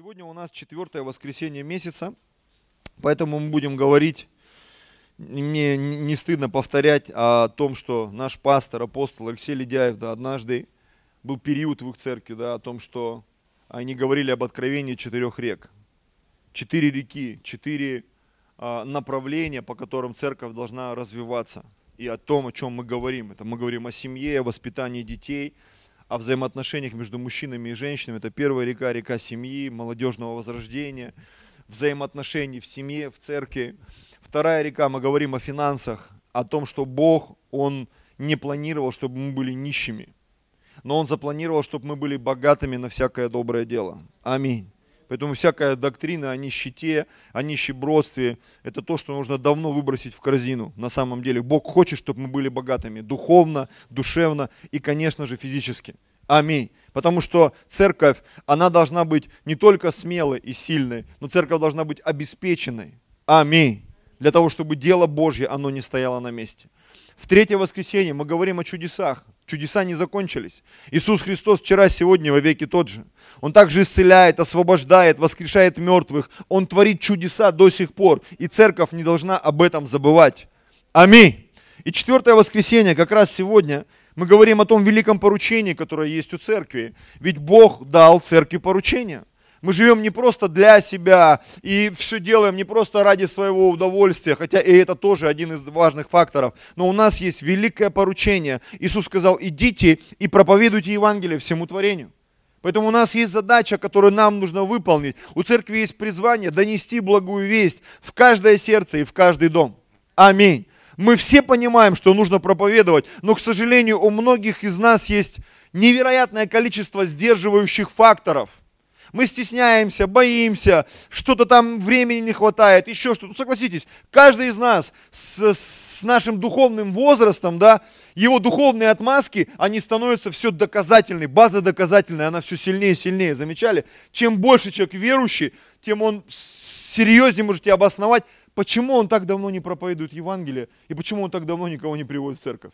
Сегодня у нас четвертое воскресенье месяца, поэтому мы будем говорить, мне не стыдно повторять о том, что наш пастор, апостол Алексей Ледяев, да, однажды был период в их церкви, да, о том, что они говорили об откровении четырех рек. Четыре реки, четыре а, направления, по которым церковь должна развиваться. И о том, о чем мы говорим. Это мы говорим о семье, о воспитании детей – о взаимоотношениях между мужчинами и женщинами. Это первая река, река семьи, молодежного возрождения, взаимоотношений в семье, в церкви. Вторая река, мы говорим о финансах, о том, что Бог, Он не планировал, чтобы мы были нищими, но Он запланировал, чтобы мы были богатыми на всякое доброе дело. Аминь. Поэтому всякая доктрина о нищете, о нищебродстве, это то, что нужно давно выбросить в корзину. На самом деле Бог хочет, чтобы мы были богатыми духовно, душевно и, конечно же, физически. Аминь. Потому что церковь, она должна быть не только смелой и сильной, но церковь должна быть обеспеченной. Аминь. Для того, чтобы дело Божье, оно не стояло на месте. В третье воскресенье мы говорим о чудесах. Чудеса не закончились. Иисус Христос вчера, сегодня, во веки тот же. Он также исцеляет, освобождает, воскрешает мертвых. Он творит чудеса до сих пор. И церковь не должна об этом забывать. Аминь. И четвертое воскресенье, как раз сегодня, мы говорим о том великом поручении, которое есть у церкви. Ведь Бог дал церкви поручение. Мы живем не просто для себя и все делаем не просто ради своего удовольствия, хотя и это тоже один из важных факторов. Но у нас есть великое поручение. Иисус сказал, идите и проповедуйте Евангелие всему творению. Поэтому у нас есть задача, которую нам нужно выполнить. У церкви есть призвание донести благую весть в каждое сердце и в каждый дом. Аминь. Мы все понимаем, что нужно проповедовать, но, к сожалению, у многих из нас есть невероятное количество сдерживающих факторов – мы стесняемся, боимся, что-то там времени не хватает, еще что-то. Согласитесь, каждый из нас с, с нашим духовным возрастом, да, его духовные отмазки, они становятся все доказательной, база доказательная, она все сильнее и сильнее. Замечали? Чем больше человек верующий, тем он серьезнее можете обосновать, почему он так давно не проповедует Евангелие и почему он так давно никого не приводит в церковь.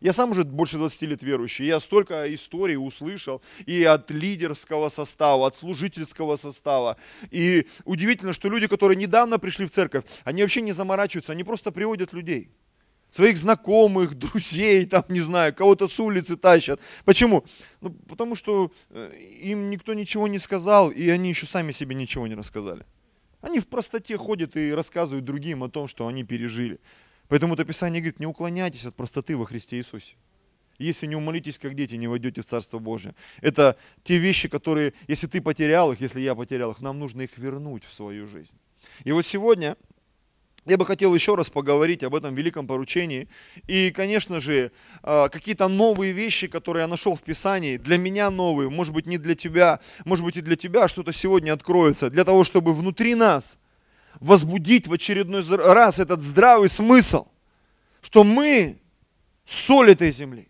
Я сам уже больше 20 лет верующий. Я столько историй услышал и от лидерского состава, от служительского состава. И удивительно, что люди, которые недавно пришли в церковь, они вообще не заморачиваются, они просто приводят людей. Своих знакомых, друзей, там, не знаю, кого-то с улицы тащат. Почему? Ну, потому что э, им никто ничего не сказал, и они еще сами себе ничего не рассказали. Они в простоте ходят и рассказывают другим о том, что они пережили. Поэтому это Писание говорит, не уклоняйтесь от простоты во Христе Иисусе. Если не умолитесь, как дети, не войдете в Царство Божие. Это те вещи, которые, если ты потерял их, если я потерял их, нам нужно их вернуть в свою жизнь. И вот сегодня я бы хотел еще раз поговорить об этом великом поручении. И, конечно же, а, какие-то новые вещи, которые я нашел в Писании, для меня новые, может быть, не для тебя, может быть, и для тебя что-то сегодня откроется, для того, чтобы внутри нас – возбудить в очередной раз этот здравый смысл, что мы соль этой земли,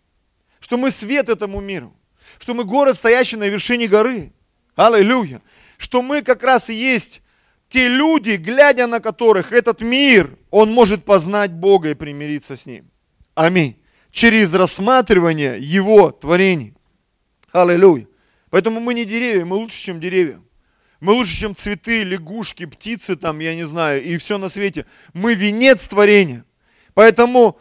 что мы свет этому миру, что мы город, стоящий на вершине горы. Аллилуйя. Что мы как раз и есть те люди, глядя на которых этот мир, он может познать Бога и примириться с Ним. Аминь. Через рассматривание Его творений. Аллилуйя. Поэтому мы не деревья, мы лучше, чем деревья. Мы лучше, чем цветы, лягушки, птицы там, я не знаю, и все на свете. Мы венец творения. Поэтому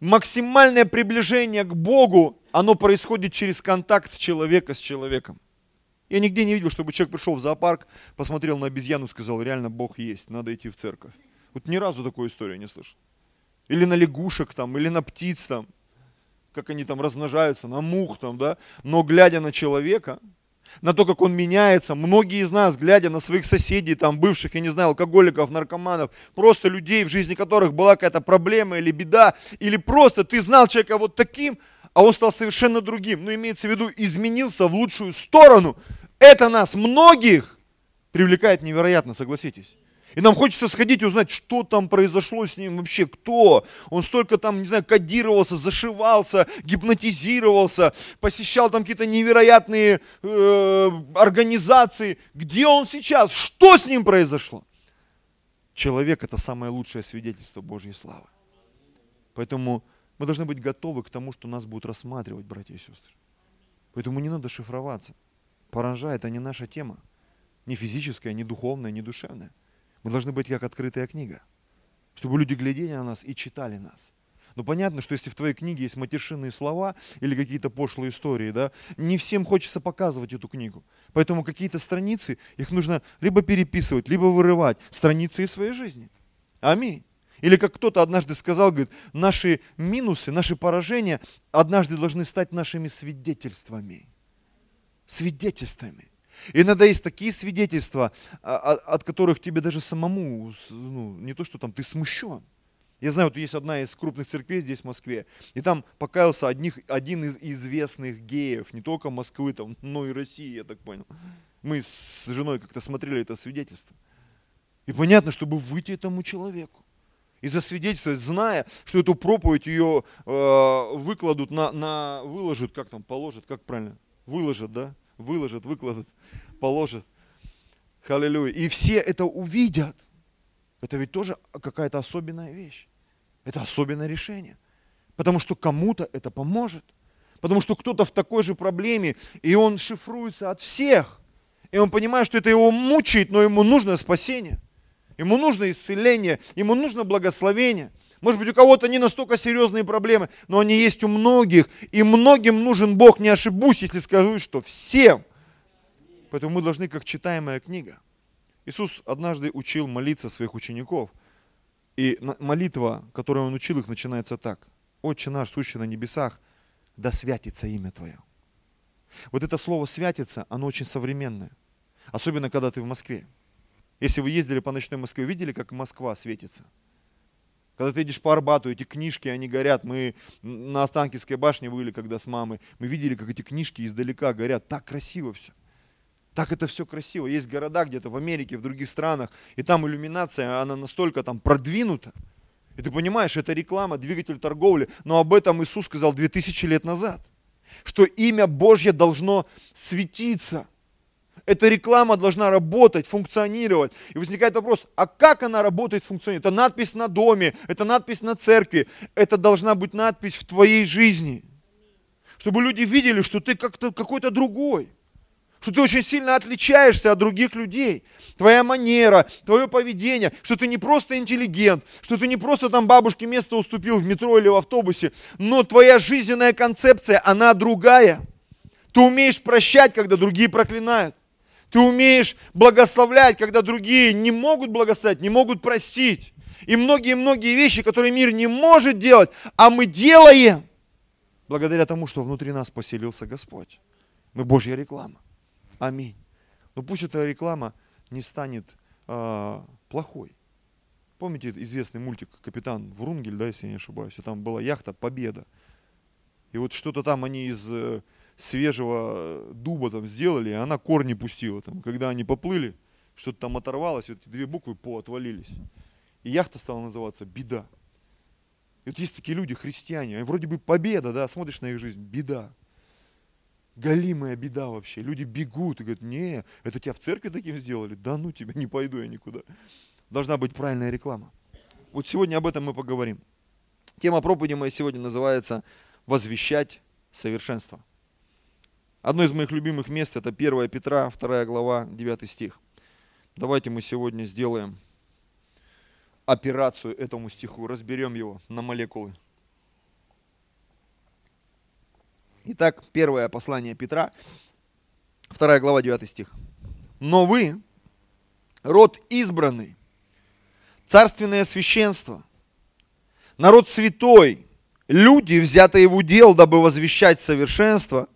максимальное приближение к Богу, оно происходит через контакт человека с человеком. Я нигде не видел, чтобы человек пришел в зоопарк, посмотрел на обезьяну и сказал, реально Бог есть, надо идти в церковь. Вот ни разу такой истории не слышал. Или на лягушек там, или на птиц там, как они там размножаются, на мух там, да. Но глядя на человека, на то, как он меняется. Многие из нас, глядя на своих соседей, там, бывших, я не знаю, алкоголиков, наркоманов, просто людей, в жизни которых была какая-то проблема или беда, или просто ты знал человека вот таким, а он стал совершенно другим. Ну, имеется в виду, изменился в лучшую сторону. Это нас, многих, привлекает невероятно, согласитесь. И нам хочется сходить и узнать, что там произошло с ним вообще, кто. Он столько там, не знаю, кодировался, зашивался, гипнотизировался, посещал там какие-то невероятные э, организации. Где он сейчас? Что с ним произошло? Человек – это самое лучшее свидетельство Божьей славы. Поэтому мы должны быть готовы к тому, что нас будут рассматривать, братья и сестры. Поэтому не надо шифроваться. Поражает, это не наша тема. Ни физическое, ни духовное, ни душевное. Мы должны быть как открытая книга, чтобы люди глядели на нас и читали нас. Но понятно, что если в твоей книге есть матершинные слова или какие-то пошлые истории, да, не всем хочется показывать эту книгу. Поэтому какие-то страницы, их нужно либо переписывать, либо вырывать. Страницы из своей жизни. Аминь. Или как кто-то однажды сказал, говорит, наши минусы, наши поражения однажды должны стать нашими свидетельствами. Свидетельствами. Иногда есть такие свидетельства, а, а, от которых тебе даже самому, ну, не то, что там ты смущен. Я знаю, вот есть одна из крупных церквей здесь, в Москве, и там покаялся одних, один из известных геев, не только Москвы, там, но и России, я так понял. Мы с женой как-то смотрели это свидетельство. И понятно, чтобы выйти этому человеку и засвидетельствовать, зная, что эту проповедь ее э, выкладут на, на, выложат, как там, положат, как правильно, выложат, да, выложат, выкладут, положат. Аллилуйя. И все это увидят. Это ведь тоже какая-то особенная вещь. Это особенное решение. Потому что кому-то это поможет. Потому что кто-то в такой же проблеме, и он шифруется от всех. И он понимает, что это его мучает, но ему нужно спасение. Ему нужно исцеление, ему нужно благословение. Может быть, у кого-то не настолько серьезные проблемы, но они есть у многих. И многим нужен Бог. Не ошибусь, если скажу, что всем. Поэтому мы должны, как читаемая книга. Иисус однажды учил молиться своих учеников. И молитва, которую Он учил их, начинается так. «Отче наш, сущий на небесах, да святится имя Твое». Вот это слово «святится», оно очень современное. Особенно, когда ты в Москве. Если вы ездили по ночной Москве, видели, как Москва светится? Когда ты идешь по Арбату, эти книжки, они горят. Мы на Останкинской башне были, когда с мамой. Мы видели, как эти книжки издалека горят. Так красиво все. Так это все красиво. Есть города где-то в Америке, в других странах, и там иллюминация, она настолько там продвинута. И ты понимаешь, это реклама, двигатель торговли. Но об этом Иисус сказал 2000 лет назад. Что имя Божье должно светиться. Эта реклама должна работать, функционировать. И возникает вопрос, а как она работает, функционирует? Это надпись на доме, это надпись на церкви. Это должна быть надпись в твоей жизни. Чтобы люди видели, что ты как-то какой-то другой что ты очень сильно отличаешься от других людей. Твоя манера, твое поведение, что ты не просто интеллигент, что ты не просто там бабушке место уступил в метро или в автобусе, но твоя жизненная концепция, она другая. Ты умеешь прощать, когда другие проклинают. Ты умеешь благословлять, когда другие не могут благословлять, не могут простить. И многие-многие вещи, которые мир не может делать, а мы делаем, благодаря тому, что внутри нас поселился Господь. Мы Божья реклама. Аминь. Но пусть эта реклама не станет э, плохой. Помните известный мультик «Капитан Врунгель», да, если я не ошибаюсь, там была яхта «Победа». И вот что-то там они из э, свежего дуба там сделали, и она корни пустила. Там. Когда они поплыли, что-то там оторвалось, вот эти две буквы по отвалились. И яхта стала называться «Беда». И вот есть такие люди, христиане, вроде бы победа, да, смотришь на их жизнь, беда галимая беда вообще. Люди бегут и говорят, не, это тебя в церкви таким сделали? Да ну тебя, не пойду я никуда. Должна быть правильная реклама. Вот сегодня об этом мы поговорим. Тема проповеди моей сегодня называется «Возвещать совершенство». Одно из моих любимых мест – это 1 Петра, 2 глава, 9 стих. Давайте мы сегодня сделаем операцию этому стиху, разберем его на молекулы. Итак, первое послание Петра, вторая глава, 9 стих. Но вы, род избранный, царственное священство, народ святой, люди, взятые в удел, дабы возвещать совершенство,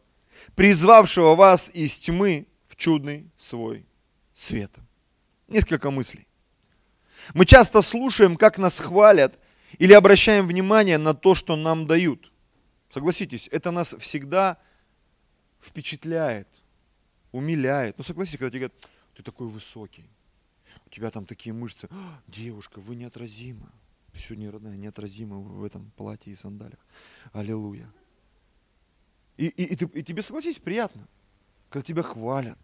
призвавшего вас из тьмы в чудный свой свет. Несколько мыслей. Мы часто слушаем, как нас хвалят, или обращаем внимание на то, что нам дают – Согласитесь, это нас всегда впечатляет, умиляет. Ну согласитесь, когда тебе говорят, ты такой высокий, у тебя там такие мышцы. «А, девушка, вы неотразима. Сегодня, родная, неотразима в этом платье и сандалях. Аллилуйя. И, и, и, ты, и тебе, согласись, приятно, когда тебя хвалят.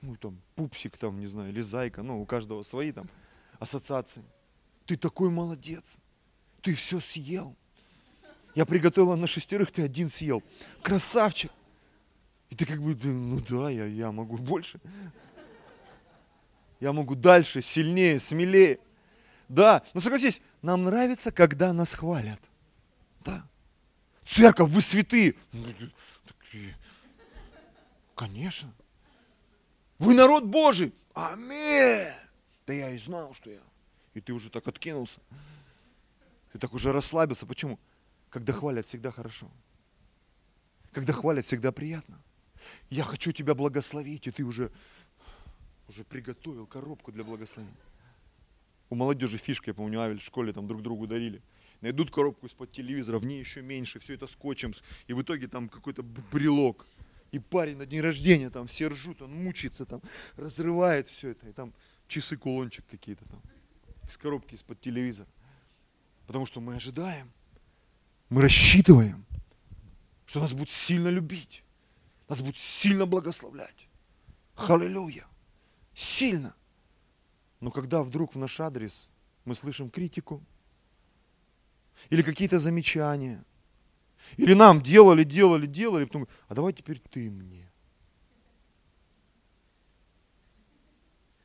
Ну, там, пупсик там, не знаю, или зайка, ну, у каждого свои там ассоциации. Ты такой молодец. Ты все съел. Я приготовила на шестерых, ты один съел. Красавчик. И ты как бы, ну да, я, я могу больше. я могу дальше, сильнее, смелее. Да, но согласись, нам нравится, когда нас хвалят. Да. Церковь, вы святые. Конечно. Вы народ Божий. Аминь. Да я и знал, что я. И ты уже так откинулся. Ты так уже расслабился. Почему? Когда хвалят, всегда хорошо. Когда хвалят, всегда приятно. Я хочу тебя благословить, и ты уже, уже приготовил коробку для благословения. У молодежи фишка, я помню, Авель в школе там друг другу дарили. Найдут коробку из-под телевизора, в ней еще меньше, все это скотчем, и в итоге там какой-то брелок. И парень на день рождения, там все ржут, он мучается, там разрывает все это, и там часы, кулончик какие-то там из коробки из-под телевизора. Потому что мы ожидаем, мы рассчитываем, что нас будут сильно любить, нас будут сильно благословлять. Халилюя! Сильно! Но когда вдруг в наш адрес мы слышим критику, или какие-то замечания, или нам делали, делали, делали, потом, а давай теперь ты мне.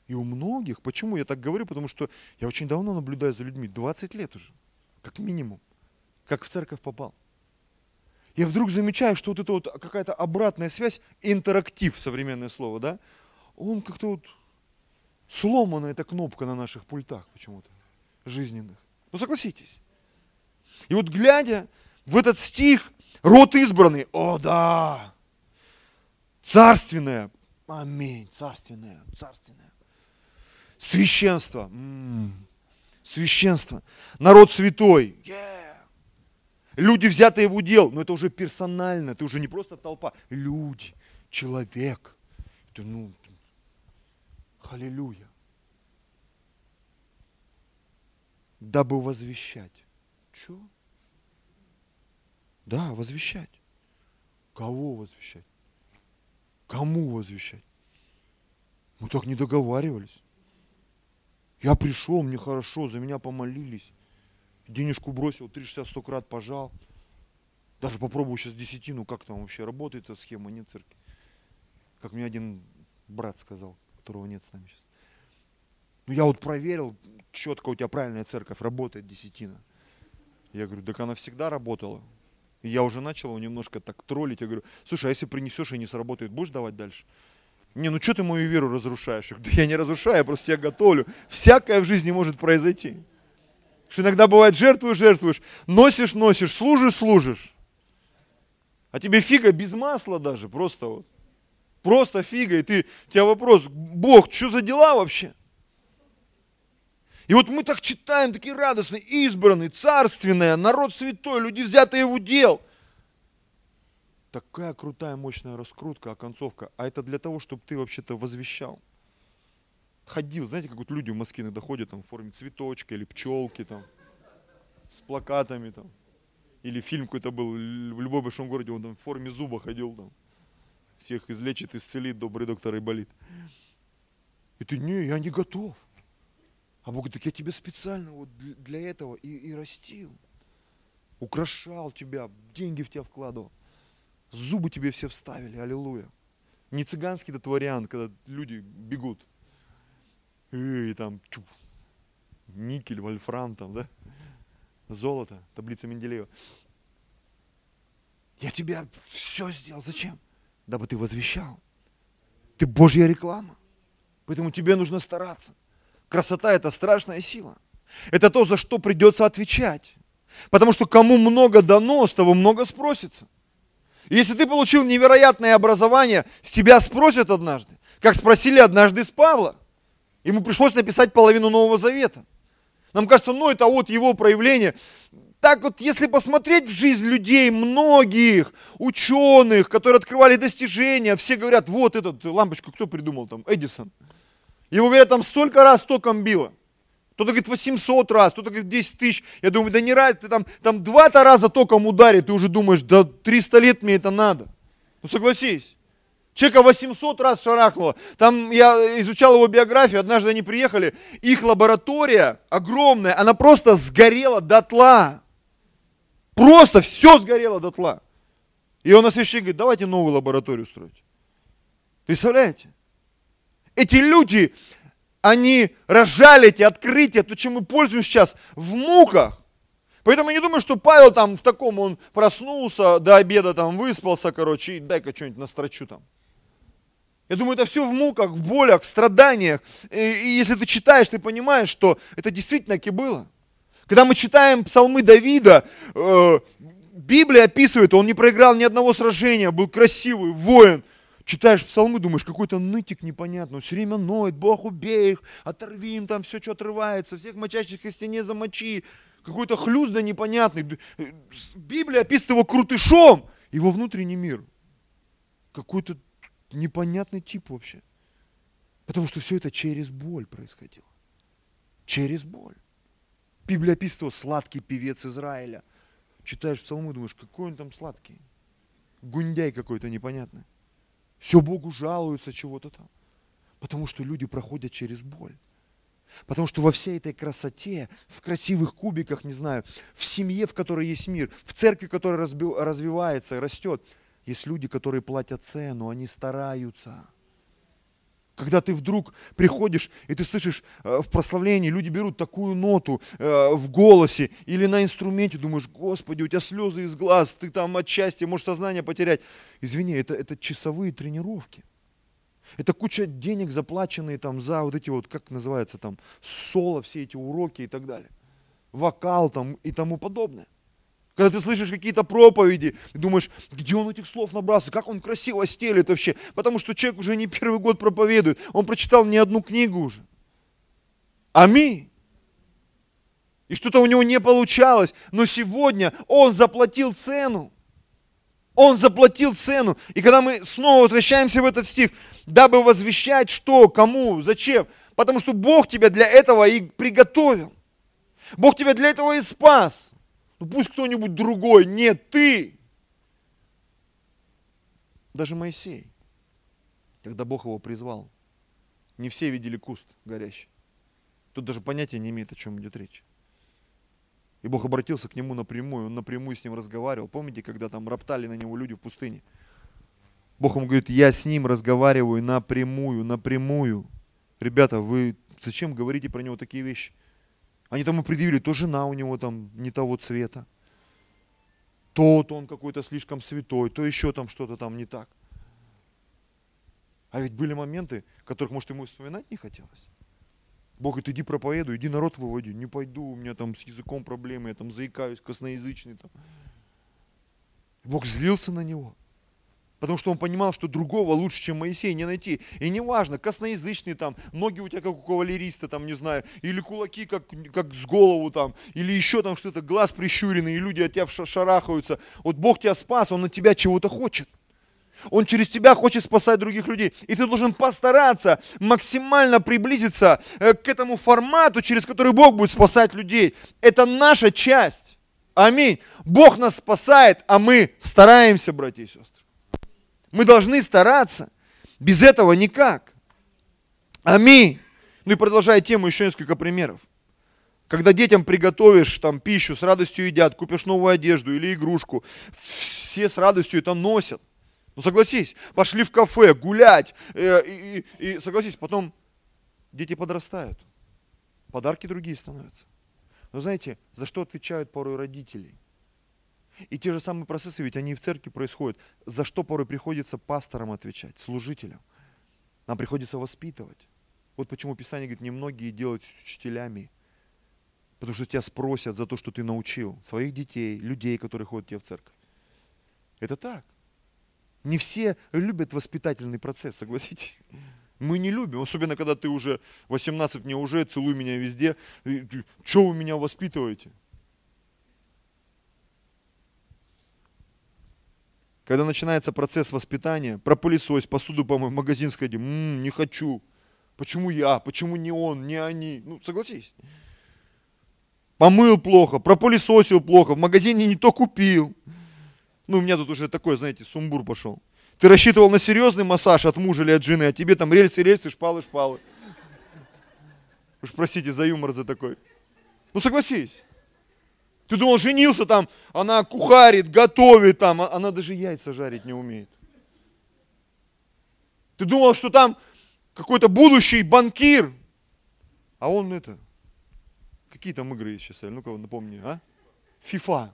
И у многих, почему я так говорю, потому что я очень давно наблюдаю за людьми, 20 лет уже, как минимум, как в церковь попал. Я вдруг замечаю, что вот это вот какая-то обратная связь, интерактив, современное слово, да, он как-то вот сломана эта кнопка на наших пультах почему-то, жизненных. Ну согласитесь. И вот глядя в этот стих, род избранный, о да, царственное, аминь, царственное, царственное Священство. М-м-м. Священство. Народ святой. Люди, взятые в удел. Но это уже персонально. Ты уже не просто толпа. Люди. Человек. Это, ну, Аллилуйя. Дабы возвещать. Че? Да, возвещать. Кого возвещать? Кому возвещать? Мы так не договаривались. Я пришел, мне хорошо, за меня помолились. Денежку бросил, 360 100 крат пожал. Даже попробую сейчас десятину, как там вообще работает эта схема, нет церкви. Как мне один брат сказал, которого нет с нами сейчас. Ну я вот проверил, четко у тебя правильная церковь, работает десятина. Я говорю, так она всегда работала. И я уже начал его немножко так троллить. Я говорю, слушай, а если принесешь и не сработает, будешь давать дальше? Не, ну что ты мою веру разрушаешь? Да я не разрушаю, я просто тебя готовлю. Всякое в жизни может произойти. Что иногда бывает жертвуешь, жертвуешь, носишь, носишь, служишь, служишь. А тебе фига без масла даже, просто вот. Просто фига, и ты, у тебя вопрос, Бог, что за дела вообще? И вот мы так читаем, такие радостные, избранные, царственные, народ святой, люди взятые в удел такая крутая, мощная раскрутка, оконцовка. А это для того, чтобы ты вообще-то возвещал. Ходил, знаете, как вот люди в Москве иногда ходят там, в форме цветочка или пчелки там, с плакатами там. Или фильм какой-то был, в любом большом городе он там в форме зуба ходил там. Всех излечит, исцелит, добрый доктор и болит. И ты, не, я не готов. А Бог говорит, так я тебя специально вот для этого и, и растил. Украшал тебя, деньги в тебя вкладывал. Зубы тебе все вставили, аллилуйя. Не цыганский этот вариант, когда люди бегут. И там чух, никель, вольфрам там, да? Золото, таблица Менделеева. Я тебя все сделал. Зачем? Дабы ты возвещал. Ты Божья реклама. Поэтому тебе нужно стараться. Красота – это страшная сила. Это то, за что придется отвечать. Потому что кому много дано, с того много спросится. Если ты получил невероятное образование, с тебя спросят однажды, как спросили однажды с Павла. Ему пришлось написать половину Нового Завета. Нам кажется, ну это вот его проявление. Так вот, если посмотреть в жизнь людей, многих ученых, которые открывали достижения, все говорят, вот эту лампочку кто придумал там, Эдисон. Его говорят, там столько раз током било. Кто-то говорит 800 раз, кто-то говорит 10 тысяч. Я думаю, да не раз, ты там, там два-то раза током ударит, ты уже думаешь, да 300 лет мне это надо. Ну согласись. Человека 800 раз шарахнуло. Там я изучал его биографию, однажды они приехали, их лаборатория огромная, она просто сгорела дотла. Просто все сгорело дотла. И он на священник говорит, давайте новую лабораторию строить. Представляете? Эти люди они разжали эти открытия, то, чем мы пользуемся сейчас, в муках. Поэтому я не думаю, что Павел там в таком, он проснулся до обеда, там выспался, короче, и дай-ка что-нибудь настрочу там. Я думаю, это все в муках, в болях, в страданиях. И, и если ты читаешь, ты понимаешь, что это действительно таки было. Когда мы читаем псалмы Давида, э, Библия описывает, он не проиграл ни одного сражения, был красивый воин. Читаешь псалмы, думаешь, какой-то нытик непонятный, он все время ноет, Бог убей их, оторви им там все, что отрывается, всех мочащих к стене замочи. Какой-то хлюз да непонятный. Библия описывает его крутышом, его внутренний мир. Какой-то непонятный тип вообще. Потому что все это через боль происходило. Через боль. Библия описывает его сладкий певец Израиля. Читаешь псалмы, думаешь, какой он там сладкий. Гундяй какой-то непонятный. Все Богу жалуются чего-то там. Потому что люди проходят через боль. Потому что во всей этой красоте, в красивых кубиках, не знаю, в семье, в которой есть мир, в церкви, которая развивается, растет, есть люди, которые платят цену, они стараются. Когда ты вдруг приходишь, и ты слышишь э, в прославлении, люди берут такую ноту э, в голосе или на инструменте, думаешь, Господи, у тебя слезы из глаз, ты там от счастья можешь сознание потерять. Извини, это, это часовые тренировки. Это куча денег, заплаченные там за вот эти вот, как называется там, соло, все эти уроки и так далее. Вокал там и тому подобное. Когда ты слышишь какие-то проповеди, и думаешь, где он этих слов набрался, как он красиво стелит вообще. Потому что человек уже не первый год проповедует, он прочитал не одну книгу уже. Аминь. И что-то у него не получалось, но сегодня он заплатил цену. Он заплатил цену. И когда мы снова возвращаемся в этот стих, дабы возвещать что, кому, зачем, потому что Бог тебя для этого и приготовил. Бог тебя для этого и спас. Ну пусть кто-нибудь другой, не ты. Даже Моисей, когда Бог его призвал, не все видели куст горящий. Тут даже понятия не имеет, о чем идет речь. И Бог обратился к нему напрямую, он напрямую с ним разговаривал. Помните, когда там роптали на него люди в пустыне? Бог ему говорит, я с ним разговариваю напрямую, напрямую. Ребята, вы зачем говорите про него такие вещи? Они там и предъявили, то жена у него там не того цвета, то, то он какой-то слишком святой, то еще там что-то там не так. А ведь были моменты, которых, может, ему вспоминать не хотелось. Бог говорит, иди проповедуй, иди народ выводи. Не пойду, у меня там с языком проблемы, я там заикаюсь, косноязычный. Там. Бог злился на него. Потому что он понимал, что другого лучше, чем Моисей, не найти. И неважно, косноязычный там, ноги у тебя как у кавалериста, там, не знаю, или кулаки как, как с голову там, или еще там что-то, глаз прищуренный, и люди от тебя шарахаются. Вот Бог тебя спас, Он от тебя чего-то хочет. Он через тебя хочет спасать других людей. И ты должен постараться максимально приблизиться э, к этому формату, через который Бог будет спасать людей. Это наша часть. Аминь. Бог нас спасает, а мы стараемся, братья и сестры. Мы должны стараться. Без этого никак. Аминь. Ну и продолжая тему, еще несколько примеров. Когда детям приготовишь там пищу, с радостью едят, купишь новую одежду или игрушку, все с радостью это носят. Ну согласись, пошли в кафе гулять, э, и, и, и согласись, потом дети подрастают, подарки другие становятся. Но знаете, за что отвечают порой родители? И те же самые процессы, ведь они и в церкви происходят. За что порой приходится пасторам отвечать, служителям? Нам приходится воспитывать. Вот почему Писание говорит, немногие делают учителями. Потому что тебя спросят за то, что ты научил своих детей, людей, которые ходят тебе в церковь. Это так. Не все любят воспитательный процесс, согласитесь. Мы не любим, особенно когда ты уже 18, мне уже, целуй меня везде. Что вы меня воспитываете? Когда начинается процесс воспитания, пропылесось, посуду помой, в магазин сходи, м-м, не хочу. Почему я? Почему не он, не они? Ну, согласись. Помыл плохо, пропылесосил плохо, в магазине не то купил. Ну, у меня тут уже такой, знаете, сумбур пошел. Ты рассчитывал на серьезный массаж от мужа или от жены, а тебе там рельсы, рельсы, шпалы, шпалы. Уж простите за юмор за такой. Ну, согласись. Ты думал, женился там, она кухарит, готовит там, а она даже яйца жарить не умеет. Ты думал, что там какой-то будущий банкир, А он это, какие там игры есть сейчас, ну-ка напомни, а? ФИФА.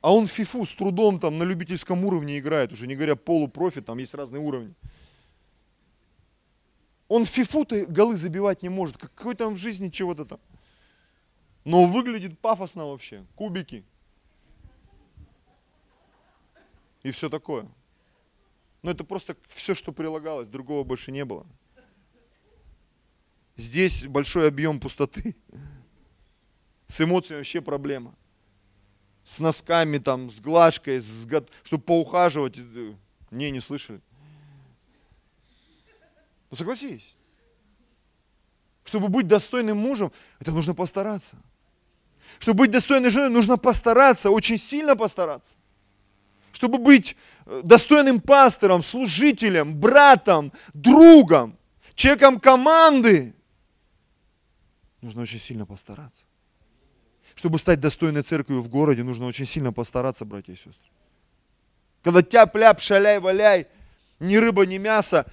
А он фифу с трудом там на любительском уровне играет, уже не говоря полупрофи, там есть разные уровни. Он фифу-то голы забивать не может, какой там в жизни чего-то там. Но выглядит пафосно вообще, кубики. И все такое. Но это просто все, что прилагалось, другого больше не было. Здесь большой объем пустоты. С эмоциями вообще проблема с носками, там, с глажкой, с, чтобы поухаживать. Не, не слышали. Ну согласись. Чтобы быть достойным мужем, это нужно постараться. Чтобы быть достойной женой, нужно постараться, очень сильно постараться. Чтобы быть э, достойным пастором, служителем, братом, другом, человеком команды, нужно очень сильно постараться. Чтобы стать достойной церковью в городе, нужно очень сильно постараться, братья и сестры. Когда тяп-ляп, шаляй-валяй, ни рыба, ни мясо,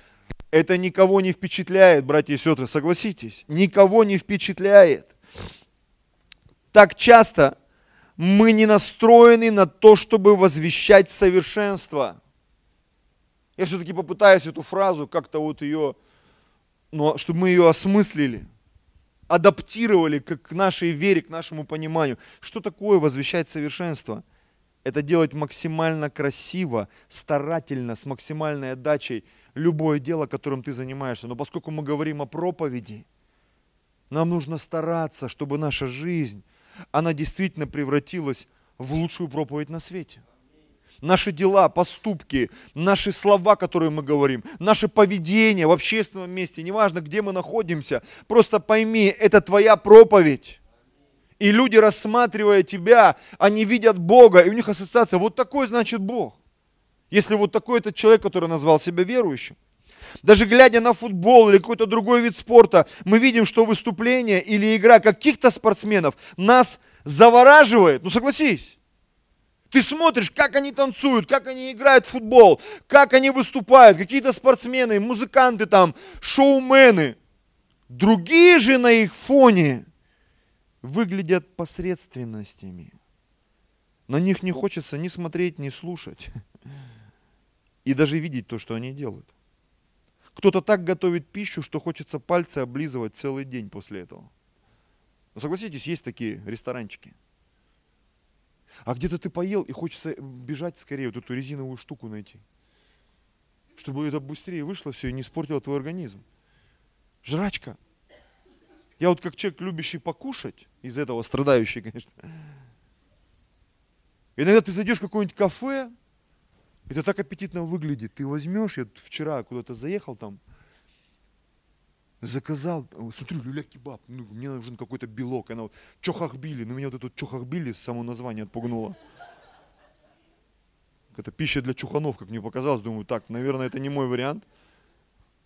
это никого не впечатляет, братья и сестры, согласитесь, никого не впечатляет. Так часто мы не настроены на то, чтобы возвещать совершенство. Я все-таки попытаюсь эту фразу как-то вот ее, ну, чтобы мы ее осмыслили адаптировали к нашей вере, к нашему пониманию. Что такое возвещать совершенство? Это делать максимально красиво, старательно, с максимальной отдачей любое дело, которым ты занимаешься. Но поскольку мы говорим о проповеди, нам нужно стараться, чтобы наша жизнь, она действительно превратилась в лучшую проповедь на свете наши дела, поступки, наши слова, которые мы говорим, наше поведение в общественном месте, неважно, где мы находимся, просто пойми, это твоя проповедь. И люди, рассматривая тебя, они видят Бога, и у них ассоциация, вот такой значит Бог. Если вот такой этот человек, который назвал себя верующим. Даже глядя на футбол или какой-то другой вид спорта, мы видим, что выступление или игра каких-то спортсменов нас завораживает. Ну согласись. Ты смотришь, как они танцуют, как они играют в футбол, как они выступают, какие-то спортсмены, музыканты там, шоумены. Другие же на их фоне выглядят посредственностями. На них не хочется ни смотреть, ни слушать. И даже видеть то, что они делают. Кто-то так готовит пищу, что хочется пальцы облизывать целый день после этого. Но согласитесь, есть такие ресторанчики – а где-то ты поел и хочется бежать скорее, вот эту резиновую штуку найти. Чтобы это быстрее вышло все и не испортило твой организм. Жрачка. Я вот как человек, любящий покушать, из этого страдающий, конечно. Иногда ты зайдешь в какое-нибудь кафе, это так аппетитно выглядит. Ты возьмешь, я вчера куда-то заехал там, заказал, смотрю, люля-кебаб, ну, мне нужен какой-то белок, она вот, чохахбили, ну меня вот этот чохахбили, само название отпугнуло. Это пища для чуханов, как мне показалось, думаю, так, наверное, это не мой вариант.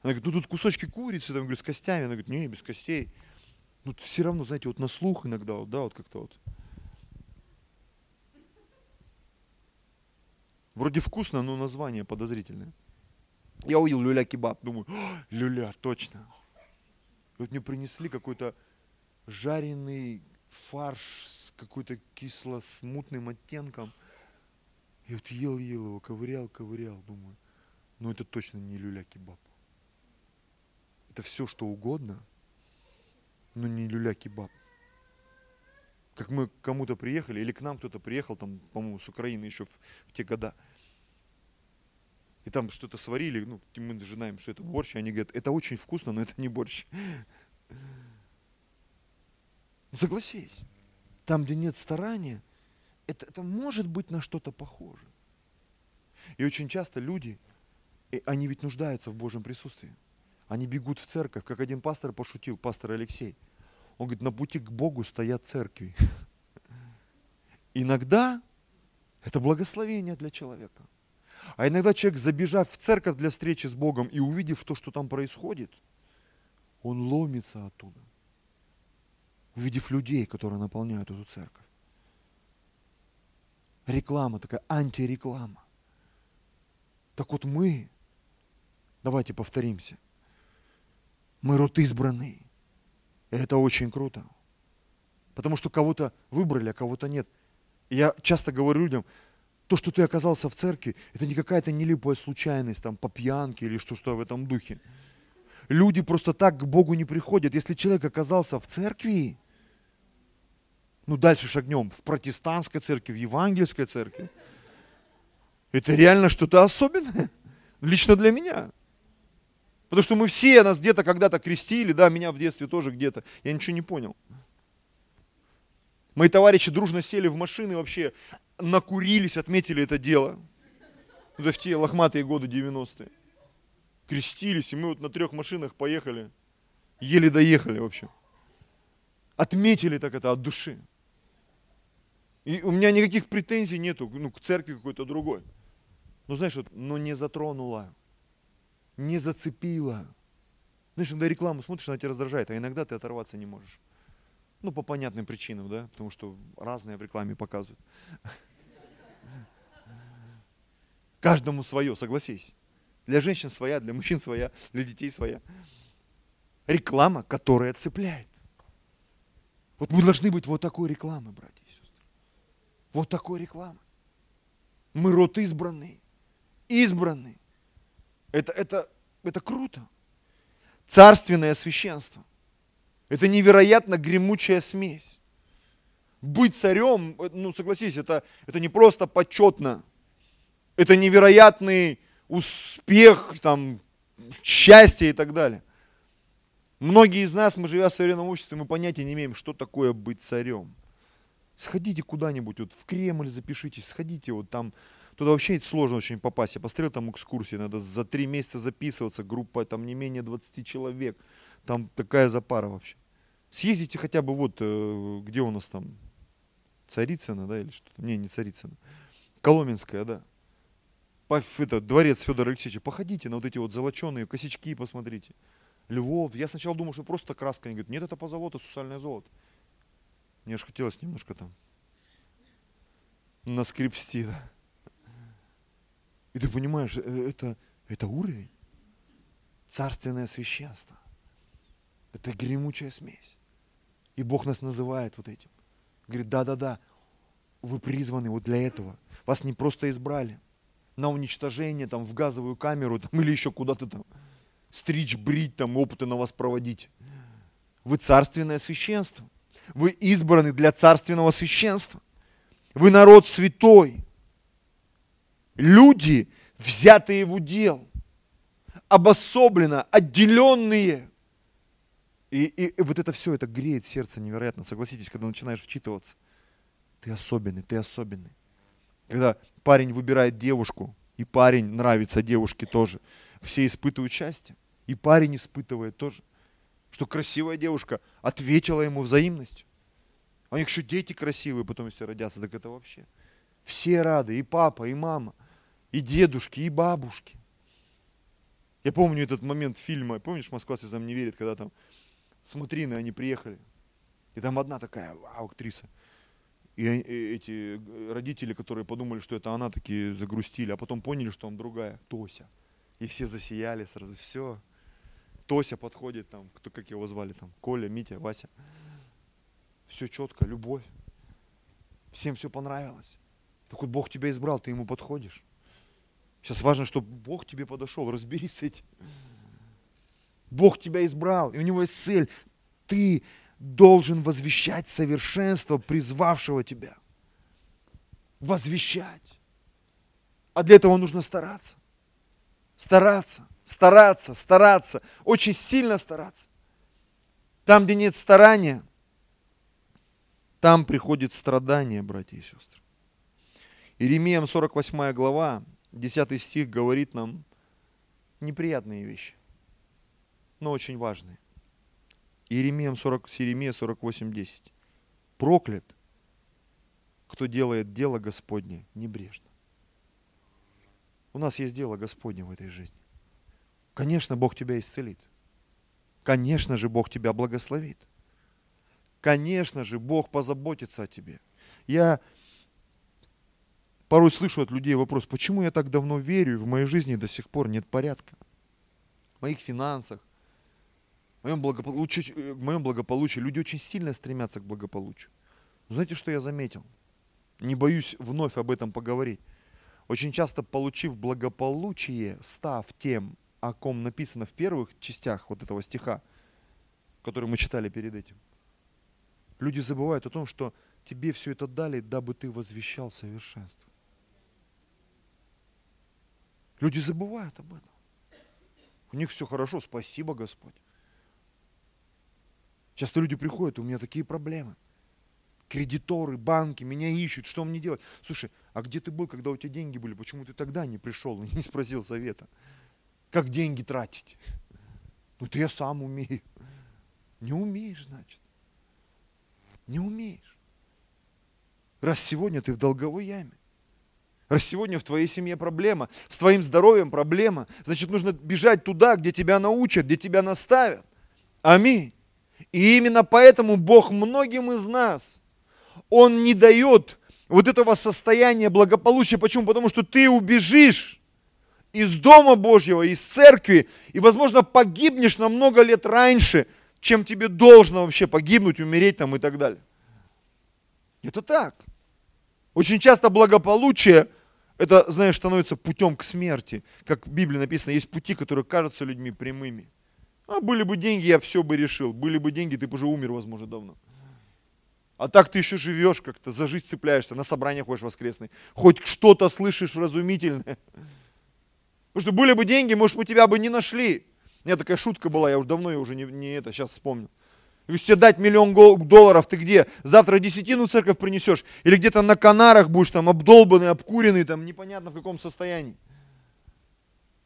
Она говорит, ну тут кусочки курицы, там, говорю, с костями, она говорит, не, без костей. Ну все равно, знаете, вот на слух иногда, вот, да, вот как-то вот. Вроде вкусно, но название подозрительное. Я увидел люля-кебаб, думаю, люля, точно. И вот мне принесли какой-то жареный фарш с какой-то кисло-смутным оттенком. И вот ел-ел его, ковырял, ковырял, думаю, ну это точно не люля-кебаб. Это все, что угодно, но не люля-кебаб. Как мы кому-то приехали, или к нам кто-то приехал, там, по-моему, с Украины еще в, в те года – и там что-то сварили, ну, мы знаем, что это борщ, и они говорят, это очень вкусно, но это не борщ. Ну, согласись, там, где нет старания, это, это может быть на что-то похоже. И очень часто люди, они ведь нуждаются в Божьем присутствии. Они бегут в церковь, как один пастор пошутил, пастор Алексей. Он говорит, на пути к Богу стоят церкви. Иногда это благословение для человека. А иногда человек, забежав в церковь для встречи с Богом и увидев то, что там происходит, он ломится оттуда, увидев людей, которые наполняют эту церковь. Реклама такая, антиреклама. Так вот мы, давайте повторимся, мы род избранный, Это очень круто. Потому что кого-то выбрали, а кого-то нет. Я часто говорю людям, то, что ты оказался в церкви, это не какая-то нелепая случайность, там, по пьянке или что-то в этом духе. Люди просто так к Богу не приходят. Если человек оказался в церкви, ну дальше шагнем, в протестантской церкви, в евангельской церкви, это реально что-то особенное. Лично для меня. Потому что мы все нас где-то когда-то крестили, да, меня в детстве тоже где-то. Я ничего не понял. Мои товарищи дружно сели в машины, вообще накурились, отметили это дело. Это в те лохматые годы 90-е. Крестились, и мы вот на трех машинах поехали. Еле доехали вообще. Отметили так это от души. И у меня никаких претензий нету ну, к церкви какой-то другой. Но знаешь, вот, но не затронула, не зацепила. Знаешь, когда рекламу смотришь, она тебя раздражает, а иногда ты оторваться не можешь. Ну, по понятным причинам, да, потому что разные в рекламе показывают. Каждому свое, согласись. Для женщин своя, для мужчин своя, для детей своя. Реклама, которая цепляет. Вот мы должны быть вот такой рекламы, братья и сестры. Вот такой рекламы. Мы род избранный. Избранный. Это, это, это круто. Царственное священство – это невероятно гремучая смесь. Быть царем, ну согласись, это, это не просто почетно. Это невероятный успех, там, счастье и так далее. Многие из нас, мы живя в современном обществе, мы понятия не имеем, что такое быть царем. Сходите куда-нибудь, вот в Кремль запишитесь, сходите, вот там, туда вообще сложно очень попасть. Я посмотрел там экскурсии, надо за три месяца записываться, группа там не менее 20 человек – там такая запара вообще. Съездите хотя бы вот, э, где у нас там, Царицына, да, или что-то? Не, не Царицына. Коломенская, да. По, это, дворец Федора Алексеевича. Походите на вот эти вот золоченые косячки, посмотрите. Львов. Я сначала думал, что просто краска. Они говорят, нет, это позолота, сусальное золото. Мне же хотелось немножко там наскрепсти, да. И ты понимаешь, э, это, это уровень. Царственное священство. Это гремучая смесь. И Бог нас называет вот этим. Говорит, да-да-да, вы призваны вот для этого. Вас не просто избрали на уничтожение, там, в газовую камеру, там, или еще куда-то там, стричь, брить, там, опыты на вас проводить. Вы царственное священство. Вы избраны для царственного священства. Вы народ святой. Люди, взятые в удел, обособленно, отделенные – и, и, и вот это все, это греет сердце невероятно. Согласитесь, когда начинаешь вчитываться. Ты особенный, ты особенный. Когда парень выбирает девушку, и парень нравится девушке тоже, все испытывают счастье. И парень испытывает тоже, что красивая девушка ответила ему взаимностью. У них еще дети красивые, потом если родятся, так это вообще. Все рады, и папа, и мама, и дедушки, и бабушки. Я помню этот момент фильма, помнишь, Москва слезам не верит, когда там смотри, на они приехали. И там одна такая вау, актриса. И эти родители, которые подумали, что это она, такие загрустили, а потом поняли, что он другая, Тося. И все засияли сразу, все. Тося подходит там, кто, как его звали там, Коля, Митя, Вася. Все четко, любовь. Всем все понравилось. Так вот Бог тебя избрал, ты ему подходишь. Сейчас важно, чтобы Бог тебе подошел, разберись с этим. Бог тебя избрал, и у него есть цель. Ты должен возвещать совершенство призвавшего тебя. Возвещать. А для этого нужно стараться. Стараться, стараться, стараться, очень сильно стараться. Там, где нет старания, там приходит страдание, братья и сестры. Иеремиям 48 глава, 10 стих говорит нам неприятные вещи но очень важные. Иеремия 40, Иеремия 48, 10. Проклят, кто делает дело Господне небрежно. У нас есть дело Господне в этой жизни. Конечно, Бог тебя исцелит. Конечно же, Бог тебя благословит. Конечно же, Бог позаботится о тебе. Я порой слышу от людей вопрос, почему я так давно верю, и в моей жизни до сих пор нет порядка. В моих финансах, в моем, благополучии, в моем благополучии люди очень сильно стремятся к благополучию. знаете, что я заметил? Не боюсь вновь об этом поговорить. Очень часто, получив благополучие, став тем, о ком написано в первых частях вот этого стиха, который мы читали перед этим, люди забывают о том, что тебе все это дали, дабы ты возвещал совершенство. Люди забывают об этом. У них все хорошо, спасибо, Господь. Часто люди приходят, у меня такие проблемы. Кредиторы, банки меня ищут, что мне делать? Слушай, а где ты был, когда у тебя деньги были? Почему ты тогда не пришел и не спросил совета? Как деньги тратить? Ну, это я сам умею. Не умеешь, значит. Не умеешь. Раз сегодня ты в долговой яме, раз сегодня в твоей семье проблема, с твоим здоровьем проблема, значит нужно бежать туда, где тебя научат, где тебя наставят. Аминь. И именно поэтому Бог многим из нас, Он не дает вот этого состояния благополучия. Почему? Потому что ты убежишь из Дома Божьего, из церкви, и, возможно, погибнешь на много лет раньше, чем тебе должно вообще погибнуть, умереть там и так далее. Это так. Очень часто благополучие, это, знаешь, становится путем к смерти. Как в Библии написано, есть пути, которые кажутся людьми прямыми. А были бы деньги, я все бы решил. Были бы деньги, ты бы уже умер, возможно, давно. А так ты еще живешь как-то, за жизнь цепляешься, на собрания ходишь воскресный. Хоть что-то слышишь вразумительное. Потому что были бы деньги, может, мы тебя бы не нашли. У меня такая шутка была, я уже давно ее уже не, не это, сейчас вспомнил. Если тебе дать миллион долларов, ты где? Завтра десятину в церковь принесешь? Или где-то на Канарах будешь там обдолбанный, обкуренный, там непонятно в каком состоянии?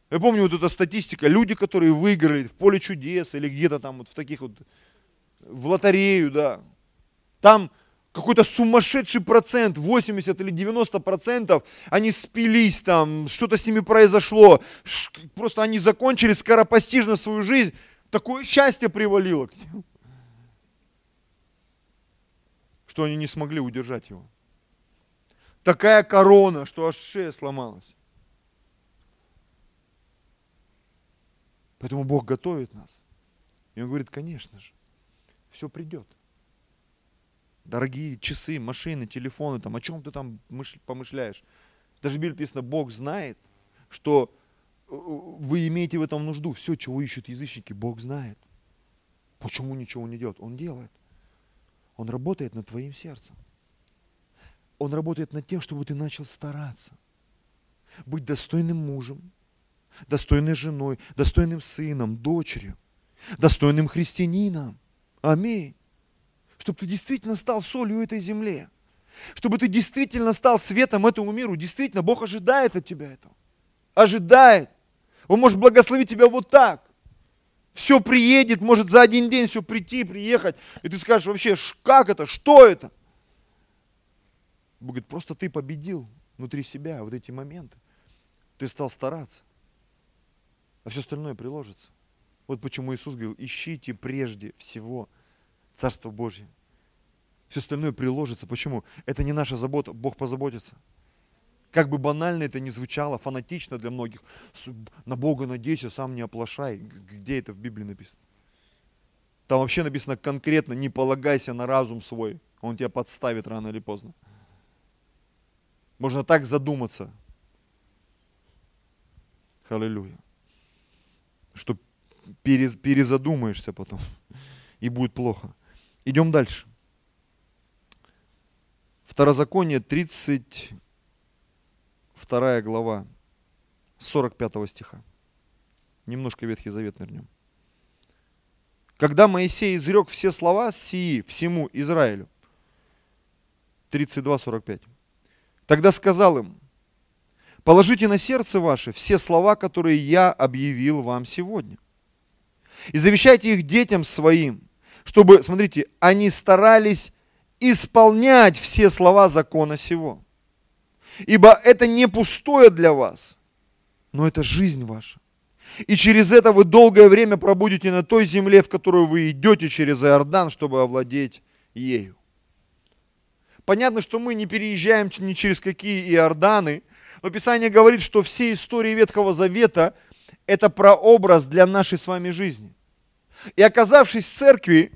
Я помню вот эта статистика, люди, которые выиграли в поле чудес или где-то там вот в таких вот, в лотерею, да. Там какой-то сумасшедший процент, 80 или 90 процентов, они спились там, что-то с ними произошло, просто они закончили скоропостижно свою жизнь, такое счастье привалило к ним что они не смогли удержать его. Такая корона, что аж шея сломалась. Поэтому Бог готовит нас. И Он говорит, конечно же, все придет. Дорогие часы, машины, телефоны, там, о чем ты там помышляешь? Даже в Библии написано, Бог знает, что э, вы имеете в этом нужду. Все, чего ищут язычники, Бог знает. Почему ничего не делает? Он делает. Он работает над твоим сердцем. Он работает над тем, чтобы ты начал стараться. Быть достойным мужем, достойной женой, достойным сыном, дочерью, достойным христианином. Аминь. Чтобы ты действительно стал солью этой земле. Чтобы ты действительно стал светом этому миру. Действительно, Бог ожидает от тебя этого. Ожидает. Он может благословить тебя вот так. Все приедет, может за один день все прийти, приехать. И ты скажешь вообще, как это, что это? Бог говорит, просто ты победил внутри себя вот эти моменты. Ты стал стараться. А все остальное приложится. Вот почему Иисус говорил, ищите прежде всего Царство Божье. Все остальное приложится. Почему? Это не наша забота, Бог позаботится. Как бы банально это ни звучало, фанатично для многих, на Бога надейся, сам не оплошай. Где это в Библии написано? Там вообще написано конкретно, не полагайся на разум свой, он тебя подставит рано или поздно. Можно так задуматься. Аллилуйя. Что перезадумаешься потом, и будет плохо. Идем дальше. Второзаконие 30, вторая глава, 45 стиха. Немножко Ветхий Завет нырнем. Когда Моисей изрек все слова сии всему Израилю, 32-45, тогда сказал им, положите на сердце ваше все слова, которые я объявил вам сегодня. И завещайте их детям своим, чтобы, смотрите, они старались исполнять все слова закона сего. Ибо это не пустое для вас, но это жизнь ваша. И через это вы долгое время пробудете на той земле, в которую вы идете через Иордан, чтобы овладеть ею. Понятно, что мы не переезжаем ни через какие Иорданы, но Писание говорит, что все истории Ветхого Завета – это прообраз для нашей с вами жизни. И оказавшись в церкви,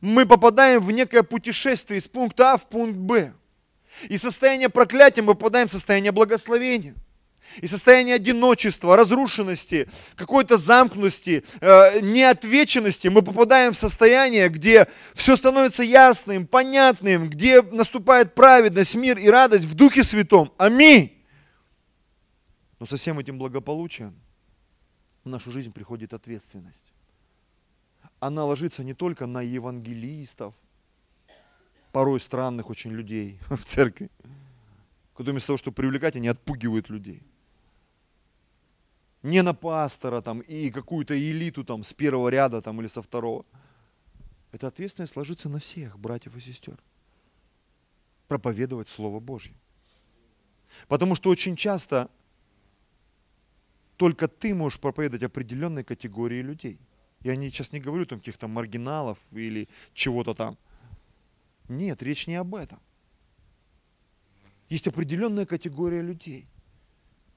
мы попадаем в некое путешествие из пункта А в пункт Б. И состояние проклятия мы попадаем в состояние благословения. И состояние одиночества, разрушенности, какой-то замкнутости, э, неотвеченности мы попадаем в состояние, где все становится ясным, понятным, где наступает праведность, мир и радость в Духе Святом. Аминь. Но со всем этим благополучием в нашу жизнь приходит ответственность. Она ложится не только на евангелистов, порой странных очень людей в церкви, которые вместо того, чтобы привлекать, они отпугивают людей. Не на пастора там и какую-то элиту там с первого ряда там или со второго. Эта ответственность ложится на всех братьев и сестер. Проповедовать Слово Божье. Потому что очень часто только ты можешь проповедовать определенной категории людей. Я не, сейчас не говорю там каких-то маргиналов или чего-то там. Нет, речь не об этом. Есть определенная категория людей.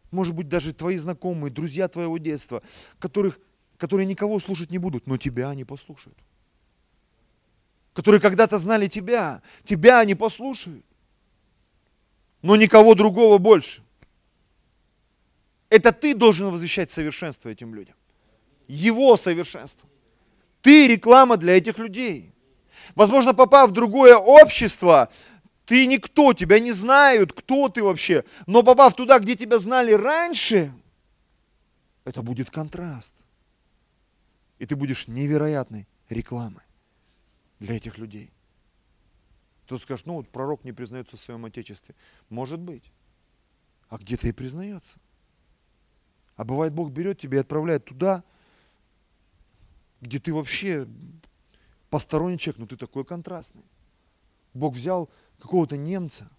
Может быть, даже твои знакомые, друзья твоего детства, которых, которые никого слушать не будут, но тебя они послушают. Которые когда-то знали тебя, тебя они послушают. Но никого другого больше. Это ты должен возвещать совершенство этим людям. Его совершенство. Ты реклама для этих людей. Возможно, попав в другое общество, ты никто, тебя не знают, кто ты вообще. Но попав туда, где тебя знали раньше, это будет контраст. И ты будешь невероятной рекламой для этих людей. Кто-то скажет, ну вот пророк не признается в своем отечестве. Может быть. А где-то и признается. А бывает, Бог берет тебя и отправляет туда, где ты вообще посторонний человек, но ты такой контрастный. Бог взял какого-то немца,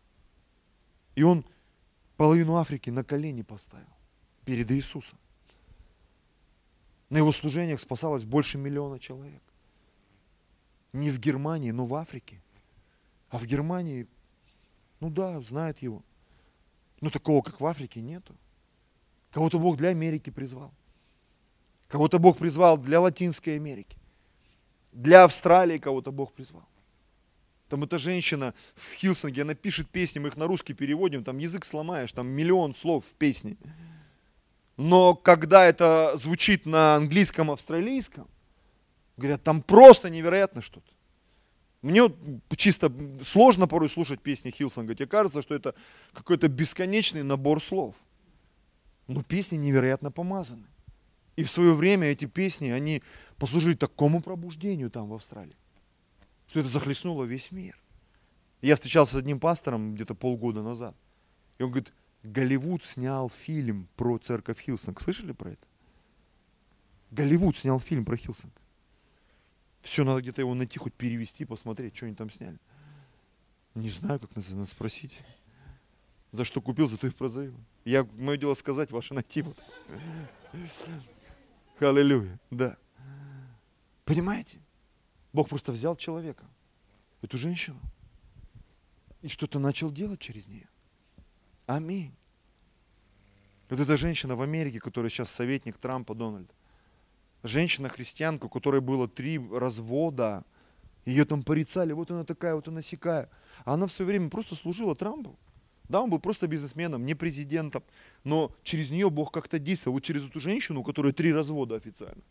и он половину Африки на колени поставил перед Иисусом. На его служениях спасалось больше миллиона человек. Не в Германии, но в Африке. А в Германии, ну да, знают его. Но такого, как в Африке, нету. Кого-то Бог для Америки призвал. Кого-то Бог призвал для Латинской Америки. Для Австралии кого-то Бог призвал. Там эта женщина в Hillsong е, она пишет песни, мы их на русский переводим, там язык сломаешь, там миллион слов в песне. Но когда это звучит на английском, австралийском, говорят, там просто невероятно что-то. Мне чисто сложно порой слушать песни Hillsong а. Тебе кажется, что это какой-то бесконечный набор слов. Но песни невероятно помазаны. И в свое время эти песни, они послужили такому пробуждению там в Австралии, что это захлестнуло весь мир. Я встречался с одним пастором где-то полгода назад. И он говорит, Голливуд снял фильм про церковь Hillsong. Слышали про это? Голливуд снял фильм про Hillsong. Все, надо где-то его найти, хоть перевести, посмотреть, что они там сняли. Не знаю, как надо спросить. За что купил, за то и продаю. Я, мое дело сказать, ваше найти. Вот. Аллилуйя, да. Понимаете? Бог просто взял человека, эту женщину, и что-то начал делать через нее. Аминь. Вот эта женщина в Америке, которая сейчас советник Трампа Дональда, женщина-христианка, у которой было три развода, ее там порицали, вот она такая, вот она сякая. А она в свое время просто служила Трампу. Да, он был просто бизнесменом, не президентом, но через нее Бог как-то действовал. Вот через эту женщину, у которой три развода официально.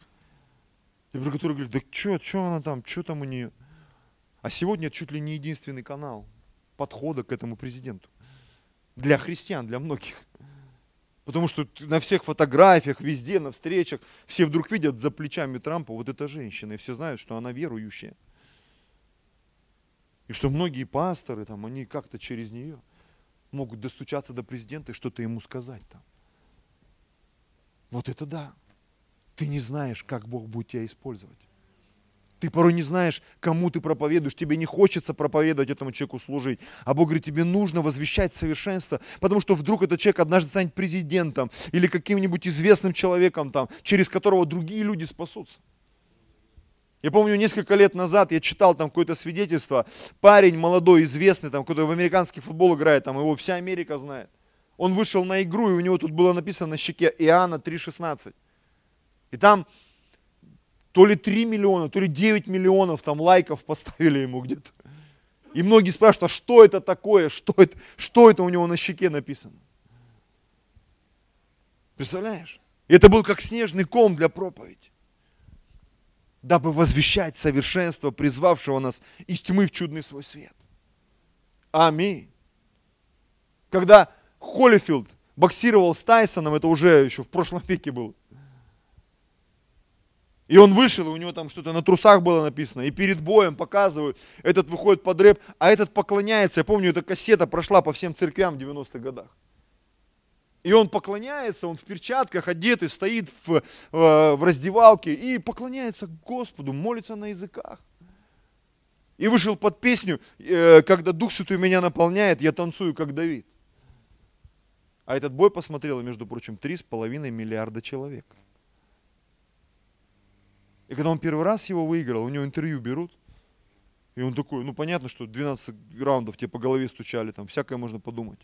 И про которую говорят, да что, что она там, что там у нее? А сегодня это чуть ли не единственный канал подхода к этому президенту. Для христиан, для многих. Потому что на всех фотографиях, везде, на встречах, все вдруг видят за плечами Трампа вот эта женщина, и все знают, что она верующая. И что многие пасторы, там, они как-то через нее могут достучаться до президента и что-то ему сказать там. Вот это да. Ты не знаешь, как Бог будет тебя использовать. Ты порой не знаешь, кому ты проповедуешь, тебе не хочется проповедовать этому человеку служить. А Бог говорит, тебе нужно возвещать совершенство, потому что вдруг этот человек однажды станет президентом или каким-нибудь известным человеком, там, через которого другие люди спасутся. Я помню, несколько лет назад я читал там какое-то свидетельство, парень молодой, известный, там, какой-то в американский футбол играет, там его вся Америка знает. Он вышел на игру, и у него тут было написано на щеке Иоанна 3,16. И там То ли 3 миллиона, то ли 9 миллионов там лайков поставили ему где-то. И многие спрашивают, а что это такое, что это, что это у него на щеке написано? Представляешь? И это был как снежный ком для проповеди. Дабы возвещать совершенство, призвавшего нас из тьмы в чудный свой свет. Аминь. Когда Холлифилд боксировал с Тайсоном, это уже еще в прошлом веке было. И он вышел, и у него там что-то на трусах было написано, и перед боем показывают, этот выходит под рэп, а этот поклоняется. Я помню, эта кассета прошла по всем церквям в 90-х годах. И он поклоняется, он в перчатках одетый, стоит в, э, в раздевалке и поклоняется Господу, молится на языках. И вышел под песню, э, когда Дух Святой меня наполняет, я танцую, как Давид. А этот бой посмотрело, между прочим, 3,5 миллиарда человек. И когда он первый раз его выиграл, у него интервью берут, и он такой, ну понятно, что 12 раундов тебе по голове стучали, там всякое можно подумать.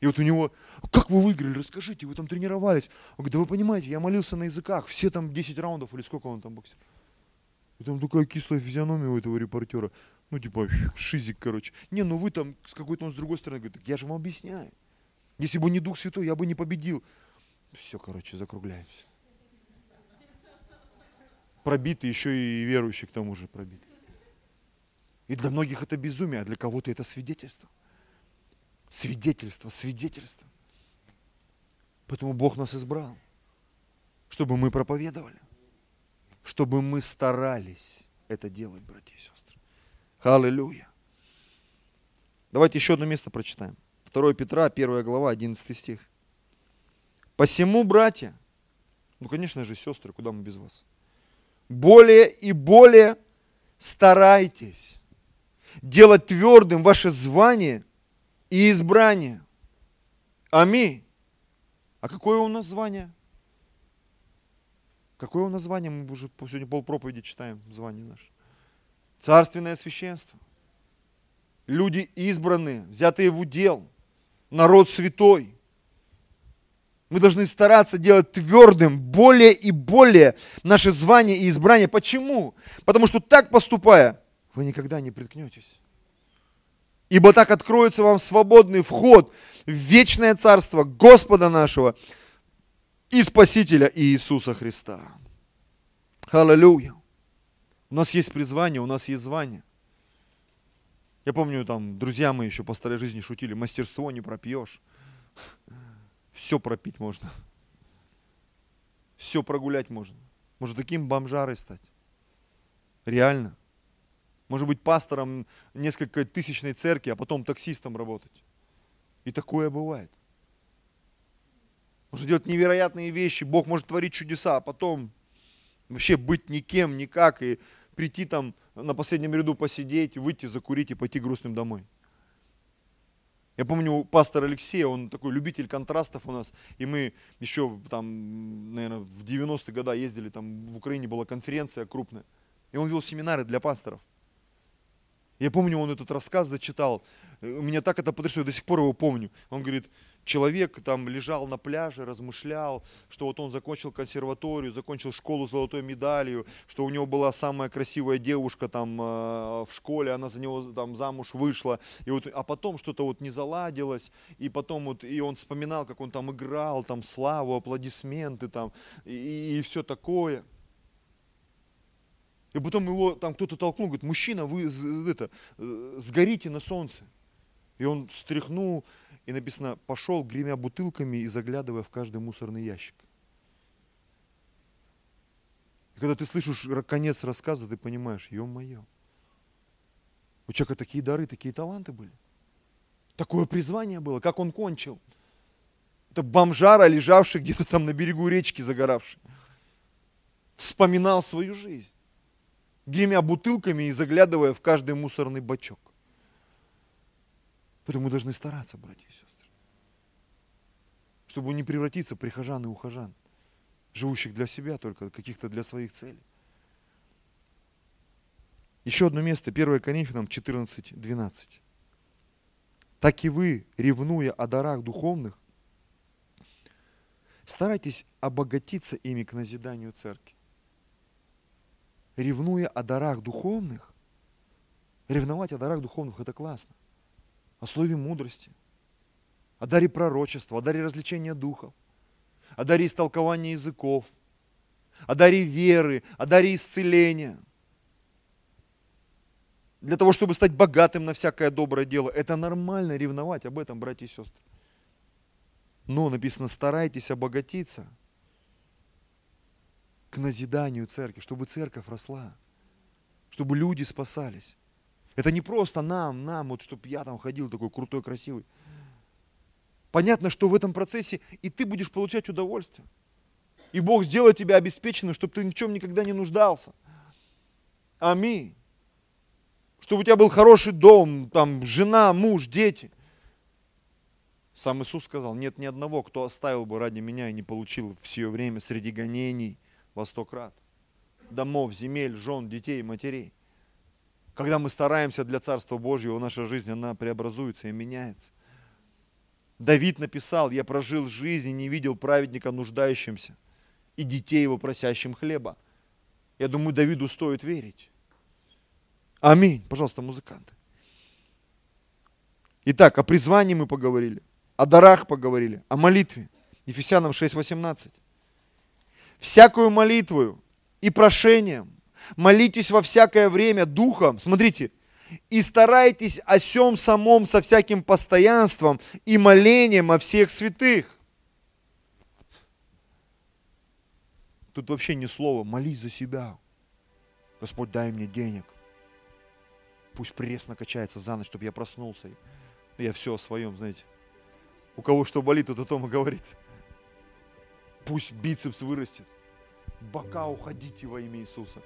И вот у него, как вы выиграли, расскажите, вы там тренировались. Он говорит, да вы понимаете, я молился на языках, все там 10 раундов или сколько он там боксер. И там такая кислая физиономия у этого репортера. Ну, типа, шизик, короче. Не, ну вы там с какой-то он с другой стороны говорит, я же вам объясняю. Если бы не Дух Святой, я бы не победил. Все, короче, закругляемся пробиты, еще и верующий к тому же пробит. И для многих это безумие, а для кого-то это свидетельство. Свидетельство, свидетельство. Поэтому Бог нас избрал, чтобы мы проповедовали, чтобы мы старались это делать, братья и сестры. Аллилуйя. Давайте еще одно место прочитаем. 2 Петра, 1 глава, 11 стих. Посему, братья, ну, конечно же, сестры, куда мы без вас? более и более старайтесь делать твердым ваше звание и избрание. Аминь. А какое у нас звание? Какое у нас звание? Мы уже сегодня пол проповеди читаем, звание наше. Царственное священство. Люди избранные, взятые в удел. Народ святой. Мы должны стараться делать твердым более и более наше звание и избрание. Почему? Потому что так поступая, вы никогда не приткнетесь. Ибо так откроется вам свободный вход в вечное царство Господа нашего и Спасителя Иисуса Христа. Аллилуйя. У нас есть призвание, у нас есть звание. Я помню, там, друзья мы еще по старой жизни шутили, мастерство не пропьешь все пропить можно. Все прогулять можно. Может таким бомжарой стать. Реально. Может быть пастором несколько тысячной церкви, а потом таксистом работать. И такое бывает. Может делать невероятные вещи, Бог может творить чудеса, а потом вообще быть никем, никак, и прийти там на последнем ряду посидеть, выйти, закурить и пойти грустным домой. Я помню, пастор Алексей, он такой любитель контрастов у нас, и мы еще там, наверное, в 90-е годы ездили, там в Украине была конференция крупная, и он вел семинары для пасторов. Я помню, он этот рассказ зачитал, меня так это потрясло, я до сих пор его помню. Он говорит, человек там лежал на пляже, размышлял, что вот он закончил консерваторию, закончил школу с золотой медалью, что у него была самая красивая девушка там э, в школе, она за него там замуж вышла, и вот, а потом что-то вот не заладилось, и потом вот, и он вспоминал, как он там играл, там славу, аплодисменты там, и, и все такое. И потом его там кто-то толкнул, говорит, мужчина, вы это, э, сгорите на солнце. И он стряхнул и написано, пошел, гремя бутылками и заглядывая в каждый мусорный ящик. И когда ты слышишь конец рассказа, ты понимаешь, ё-моё, у человека такие дары, такие таланты были. Такое призвание было, как он кончил. Это бомжара, лежавший где-то там на берегу речки, загоравший. Вспоминал свою жизнь, гремя бутылками и заглядывая в каждый мусорный бачок. Поэтому мы должны стараться, братья и сестры, чтобы не превратиться в прихожан и ухожан, живущих для себя только, каких-то для своих целей. Еще одно место, 1 Коринфянам 14, 12. Так и вы, ревнуя о дарах духовных, старайтесь обогатиться ими к назиданию церкви. Ревнуя о дарах духовных, ревновать о дарах духовных – это классно. О слове мудрости, о даре пророчества, о даре развлечения духов, о даре истолкования языков, о даре веры, о даре исцеления. Для того, чтобы стать богатым на всякое доброе дело. Это нормально ревновать об этом, братья и сестры. Но написано, старайтесь обогатиться к назиданию церкви, чтобы церковь росла, чтобы люди спасались. Это не просто нам, нам, вот чтобы я там ходил такой крутой, красивый. Понятно, что в этом процессе и ты будешь получать удовольствие. И Бог сделает тебя обеспеченным, чтобы ты ни в чем никогда не нуждался. Аминь. Чтобы у тебя был хороший дом, там, жена, муж, дети. Сам Иисус сказал, нет ни одного, кто оставил бы ради меня и не получил в свое время среди гонений во сто крат. Домов, земель, жен, детей, матерей. Когда мы стараемся для Царства Божьего, наша жизнь, она преобразуется и меняется. Давид написал, я прожил жизнь и не видел праведника нуждающимся и детей его просящим хлеба. Я думаю, Давиду стоит верить. Аминь. Пожалуйста, музыканты. Итак, о призвании мы поговорили о дарах поговорили, о молитве. Ефесянам 6.18. Всякую молитвою и прошением молитесь во всякое время духом. Смотрите, и старайтесь о сем самом со всяким постоянством и молением о всех святых. Тут вообще ни слова, молись за себя. Господь, дай мне денег. Пусть пресс накачается за ночь, чтобы я проснулся. Я все о своем, знаете. У кого что болит, тот о том и говорит. Пусть бицепс вырастет. Бока уходите во имя Иисуса.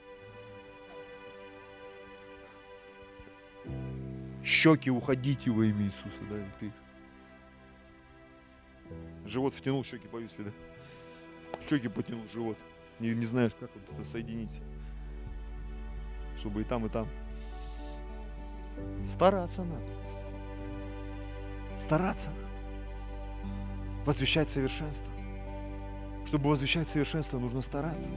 Щеки уходите во имя Иисуса. Да, ты. Живот втянул, щеки повисли, да? Щеки потянул, живот. Не, не знаешь, как вот это соединить. Чтобы и там, и там. Стараться надо. Стараться надо возвещать совершенство. Чтобы возвещать совершенство, нужно стараться.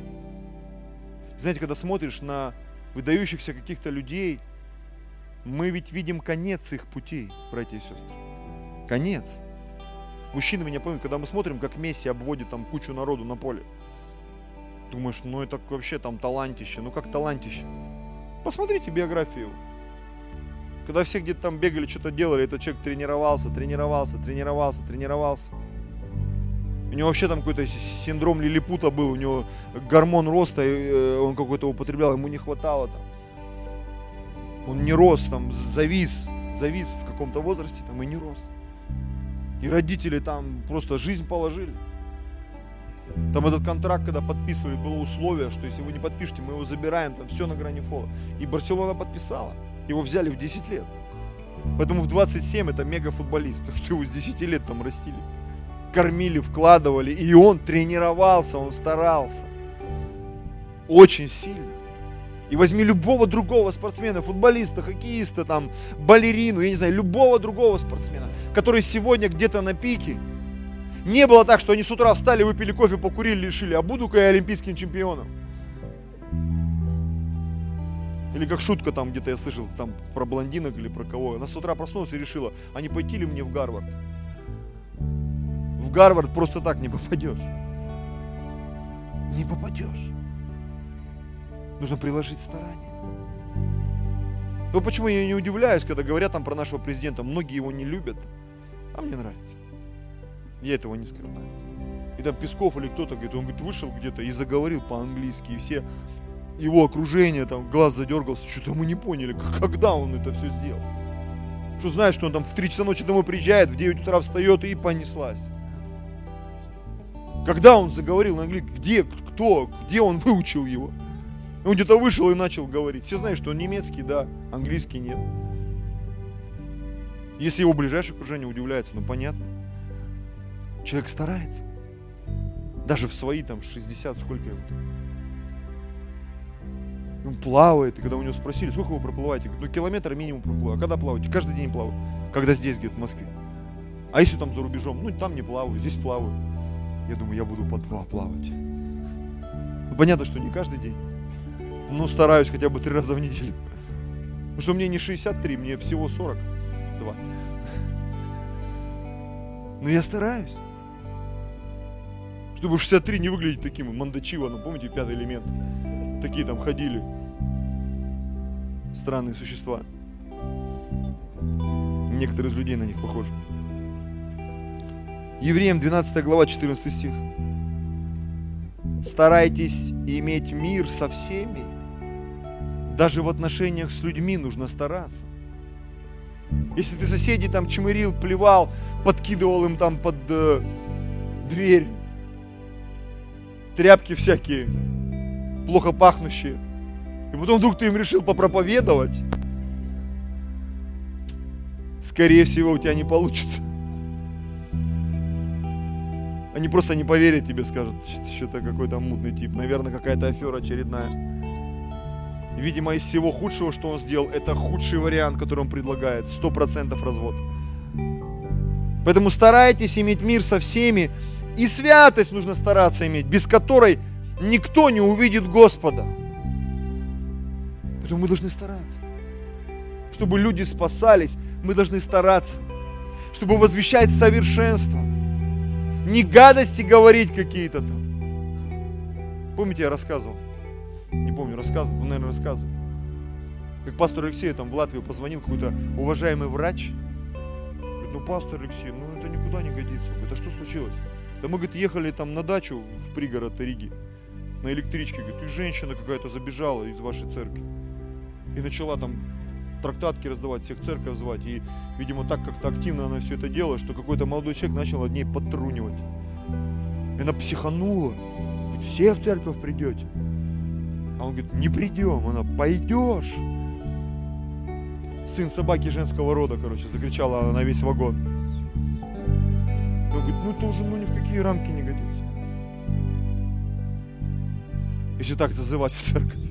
Знаете, когда смотришь на выдающихся каких-то людей, мы ведь видим конец их путей, братья и сестры. Конец. Мужчины меня помнят, когда мы смотрим, как Месси обводит там кучу народу на поле. Думаешь, ну это вообще там талантище. Ну как талантище? Посмотрите биографию. Когда все где-то там бегали, что-то делали, этот человек тренировался, тренировался, тренировался, тренировался. У него вообще там какой-то синдром лилипута был, у него гормон роста, э, он какой-то употреблял, ему не хватало там. Он не рос, там, завис, завис в каком-то возрасте, там, и не рос. И родители там просто жизнь положили. Там этот контракт, когда подписывали, было условие, что если вы не подпишете, мы его забираем, там все на грани фола. И Барселона подписала. Его взяли в 10 лет. Поэтому в 27 это мега футболист, потому что его с 10 лет там растили кормили, вкладывали. И он тренировался, он старался. Очень сильно. И возьми любого другого спортсмена, футболиста, хоккеиста, там, балерину, я не знаю, любого другого спортсмена, который сегодня где-то на пике. Не было так, что они с утра встали, выпили кофе, покурили, решили, а буду-ка я олимпийским чемпионом. Или как шутка там где-то я слышал, там про блондинок или про кого. Она с утра проснулась и решила, а не пойти ли мне в Гарвард? В Гарвард просто так не попадешь. Не попадешь. Нужно приложить старание. Ну почему я не удивляюсь, когда говорят там про нашего президента, многие его не любят, а мне нравится. Я этого не скрываю. И там Песков или кто-то говорит, он говорит, вышел где-то и заговорил по-английски, и все его окружение, там глаз задергался, что-то мы не поняли, когда он это все сделал. Что знаешь, что он там в 3 часа ночи домой приезжает, в 9 утра встает и понеслась. Когда он заговорил на английском, где, кто, где он выучил его? Он где-то вышел и начал говорить. Все знают, что он немецкий, да, английский нет. Если его ближайшее окружение удивляется, ну понятно. Человек старается. Даже в свои там 60, сколько ему Он плавает, и когда у него спросили, сколько вы проплываете, говорит, ну километр минимум проплываю. А когда плаваете? Каждый день плаваю. Когда здесь, где-то в Москве. А если там за рубежом? Ну там не плаваю, здесь плаваю. Я думаю, я буду по два плавать. Ну, понятно, что не каждый день. Ну, стараюсь хотя бы три раза в неделю. Потому что мне не 63, мне всего 42. Но я стараюсь. Чтобы в 63 не выглядеть таким Мандачива, ну помните, пятый элемент? Такие там ходили. Странные существа. Некоторые из людей на них похожи. Евреям 12 глава 14 стих. Старайтесь иметь мир со всеми. Даже в отношениях с людьми нужно стараться. Если ты соседей там чмырил, плевал, подкидывал им там под э, дверь, тряпки всякие, плохо пахнущие, и потом вдруг ты им решил попроповедовать, скорее всего, у тебя не получится. Они просто не поверят тебе, скажут, что-то какой-то мутный тип. Наверное, какая-то афера очередная. Видимо, из всего худшего, что он сделал, это худший вариант, который он предлагает. Сто процентов развод. Поэтому старайтесь иметь мир со всеми. И святость нужно стараться иметь, без которой никто не увидит Господа. Поэтому мы должны стараться. Чтобы люди спасались, мы должны стараться. Чтобы возвещать совершенство не гадости говорить какие-то там. Помните, я рассказывал? Не помню, рассказывал, наверное, рассказывал. Как пастор Алексей там в Латвию позвонил какой-то уважаемый врач. Говорит, ну, пастор Алексей, ну это никуда не годится. Говорит, а что случилось? Да мы, говорит, ехали там на дачу в пригород Риги на электричке. Говорит, и женщина какая-то забежала из вашей церкви. И начала там трактатки раздавать, всех церковь звать. И, видимо, так как-то активно она все это делала, что какой-то молодой человек начал над ней подтрунивать. И она психанула. Говорит, все в церковь придете. А он говорит, не придем. Она, пойдешь. Сын собаки женского рода, короче, закричала она на весь вагон. Он говорит, ну это уже ну, ни в какие рамки не годится. Если так зазывать в церковь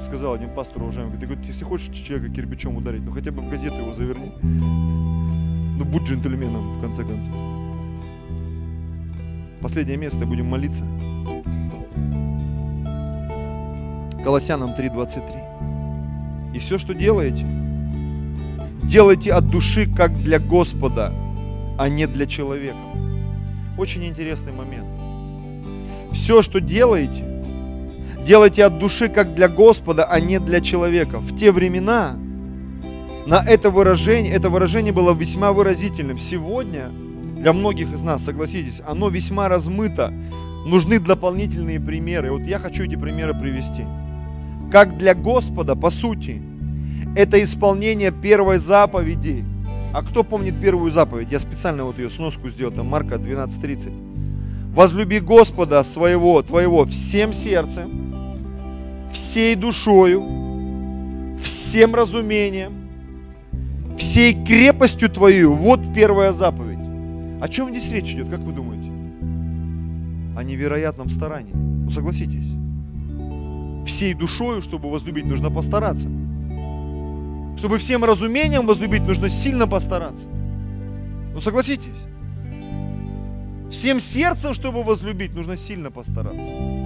сказал один пастор уважаемый, говорит, если хочешь человека кирпичом ударить, ну хотя бы в газету его заверни. Ну будь джентльменом, в конце концов. Последнее место, будем молиться. Колоссянам 3.23. И все, что делаете, делайте от души, как для Господа, а не для человека. Очень интересный момент. Все, что делаете, Делайте от души, как для Господа, а не для человека. В те времена на это выражение, это выражение было весьма выразительным. Сегодня для многих из нас, согласитесь, оно весьма размыто. Нужны дополнительные примеры. Вот я хочу эти примеры привести. Как для Господа, по сути, это исполнение первой заповеди. А кто помнит первую заповедь? Я специально вот ее сноску сделал, там Марка 12.30. Возлюби Господа своего, твоего всем сердцем, всей душою, всем разумением, всей крепостью твою. Вот первая заповедь. О чем здесь речь идет, как вы думаете? О невероятном старании. Ну согласитесь. Всей душою, чтобы возлюбить, нужно постараться. Чтобы всем разумением возлюбить, нужно сильно постараться. Ну согласитесь. Всем сердцем, чтобы возлюбить, нужно сильно постараться.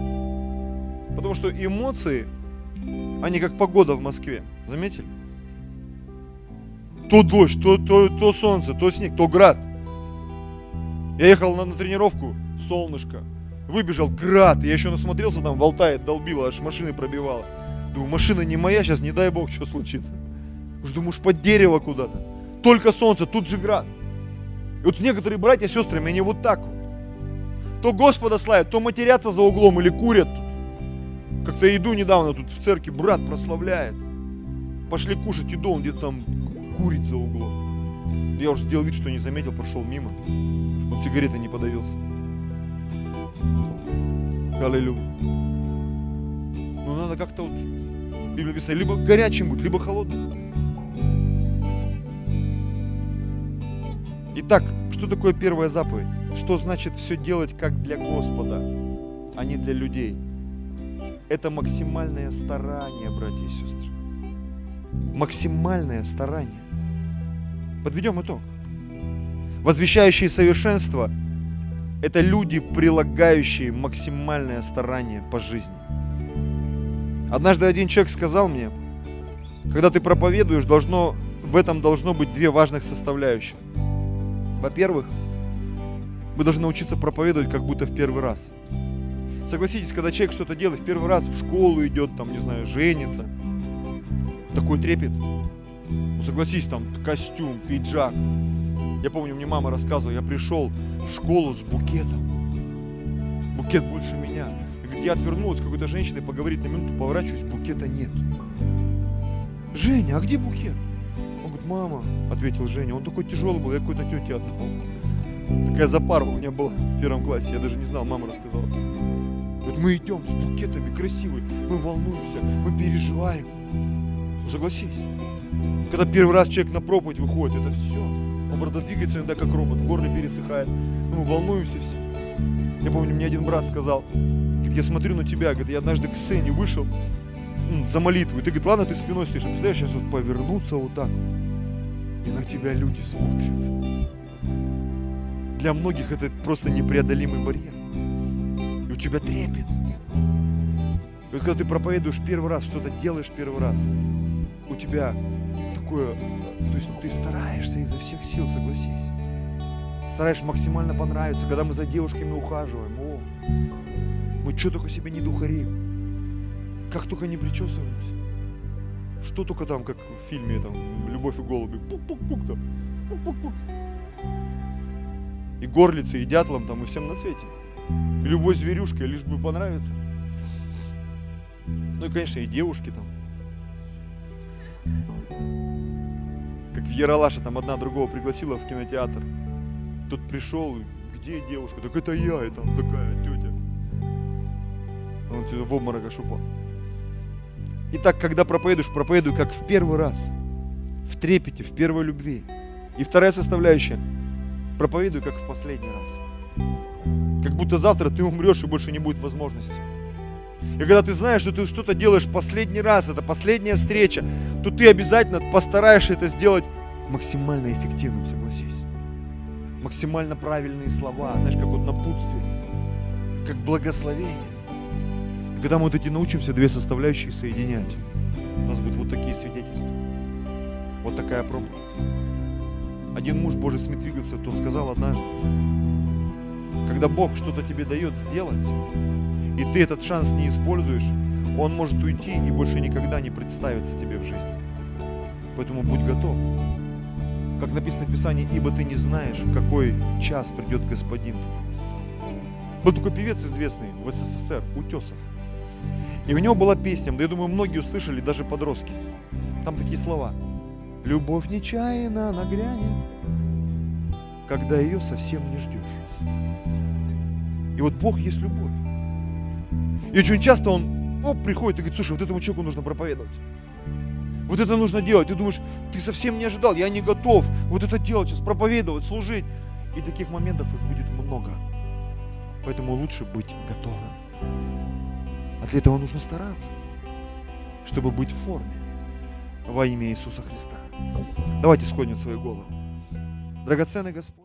Потому что эмоции, они как погода в Москве. Заметили? То дождь, то, то, то солнце, то снег, то град. Я ехал на, на тренировку, солнышко. Выбежал град. Я еще насмотрелся там в Алтае, долбило, аж машины пробивало. Думаю, машина не моя, сейчас не дай бог, что случится. Уж думаешь, под дерево куда-то. Только солнце, тут же град. И вот некоторые братья, сестры, они вот так вот. То Господа славят, то матерятся за углом или курят как-то иду недавно тут в церкви, брат прославляет. Пошли кушать еду, он где-то там курит за углом. Я уже сделал вид, что не заметил, прошел мимо, чтобы он сигаретой не подавился. Аллилуйя. Ну надо как-то вот, Библия написано, либо горячим быть, либо холодным. Итак, что такое первая заповедь? Что значит все делать как для Господа, а не для людей? Это максимальное старание, братья и сестры. Максимальное старание. Подведем итог. Возвещающие совершенство – Это люди, прилагающие максимальное старание по жизни. Однажды один человек сказал мне, когда ты проповедуешь, должно, в этом должно быть две важных составляющих. Во-первых, мы должны научиться проповедовать как будто в первый раз. Согласитесь, когда человек что-то делает в первый раз, в школу идет, там, не знаю, женится, такой трепет. Ну, согласись, там, костюм, пиджак. Я помню, мне мама рассказывала, я пришел в школу с букетом. Букет больше меня. И говорит, я отвернулась к какой-то женщине поговорить на минуту, поворачиваюсь, букета нет. Женя, а где букет? Он говорит, мама, ответил Женя, он такой тяжелый был, я какой-то тете отдал. Такая запара у меня была в первом классе, я даже не знал, мама рассказала. Мы идем с букетами красивые, мы волнуемся, мы переживаем. Ну, согласись. Когда первый раз человек на проповедь выходит, это все. Он, правда, двигается иногда как робот, в горле пересыхает. Ну, мы волнуемся все. Я помню, мне один брат сказал, говорит, я смотрю на тебя, говорит, я однажды к сцене вышел ну, за молитву, и ты, говорит, ладно, ты спиной стоишь, а представляешь, сейчас вот повернуться вот так, и на тебя люди смотрят. Для многих это просто непреодолимый барьер у тебя трепет. И вот когда ты проповедуешь первый раз, что-то делаешь первый раз, у тебя такое, то есть ты стараешься изо всех сил, согласись. Стараешься максимально понравиться, когда мы за девушками ухаживаем. О, мы что только себе не духарим. Как только не причесываемся. Что только там, как в фильме там «Любовь и голуби». Пук-пук-пук там. Пук-пук-пук. И горлицы, и дятлам там, и всем на свете любой зверюшкой, лишь бы понравиться. Ну и, конечно, и девушки там. Как в Яралаше там одна другого пригласила в кинотеатр. Тот пришел, где девушка? Так это я, и там такая тетя. Он сюда в обморок аж упал. Итак, когда проповедуешь, проповедуй как в первый раз. В трепете, в первой любви. И вторая составляющая. Проповедуй как в последний раз. Как будто завтра ты умрешь и больше не будет возможности. И когда ты знаешь, что ты что-то делаешь последний раз, это последняя встреча, то ты обязательно постараешься это сделать максимально эффективным, согласись. Максимально правильные слова, знаешь, как вот напутствие, как благословение. И когда мы вот эти научимся две составляющие соединять, у нас будут вот такие свидетельства. Вот такая проповедь. Один муж Божий Смит Виггельса, тот сказал однажды, когда Бог что-то тебе дает сделать, и ты этот шанс не используешь, он может уйти и больше никогда не представится тебе в жизни. Поэтому будь готов. Как написано в Писании, ибо ты не знаешь, в какой час придет Господин. Был такой певец известный в СССР, Утесов. И у него была песня, да я думаю, многие услышали, даже подростки. Там такие слова. Любовь нечаянно нагрянет, когда ее совсем не ждешь. И вот Бог есть любовь. И очень часто Он ну, приходит и говорит, слушай, вот этому человеку нужно проповедовать. Вот это нужно делать. Ты думаешь, ты совсем не ожидал, я не готов вот это делать сейчас, проповедовать, служить. И таких моментов их будет много. Поэтому лучше быть готовым. А для этого нужно стараться, чтобы быть в форме во имя Иисуса Христа. Давайте склоним свою голову. Драгоценный Господь.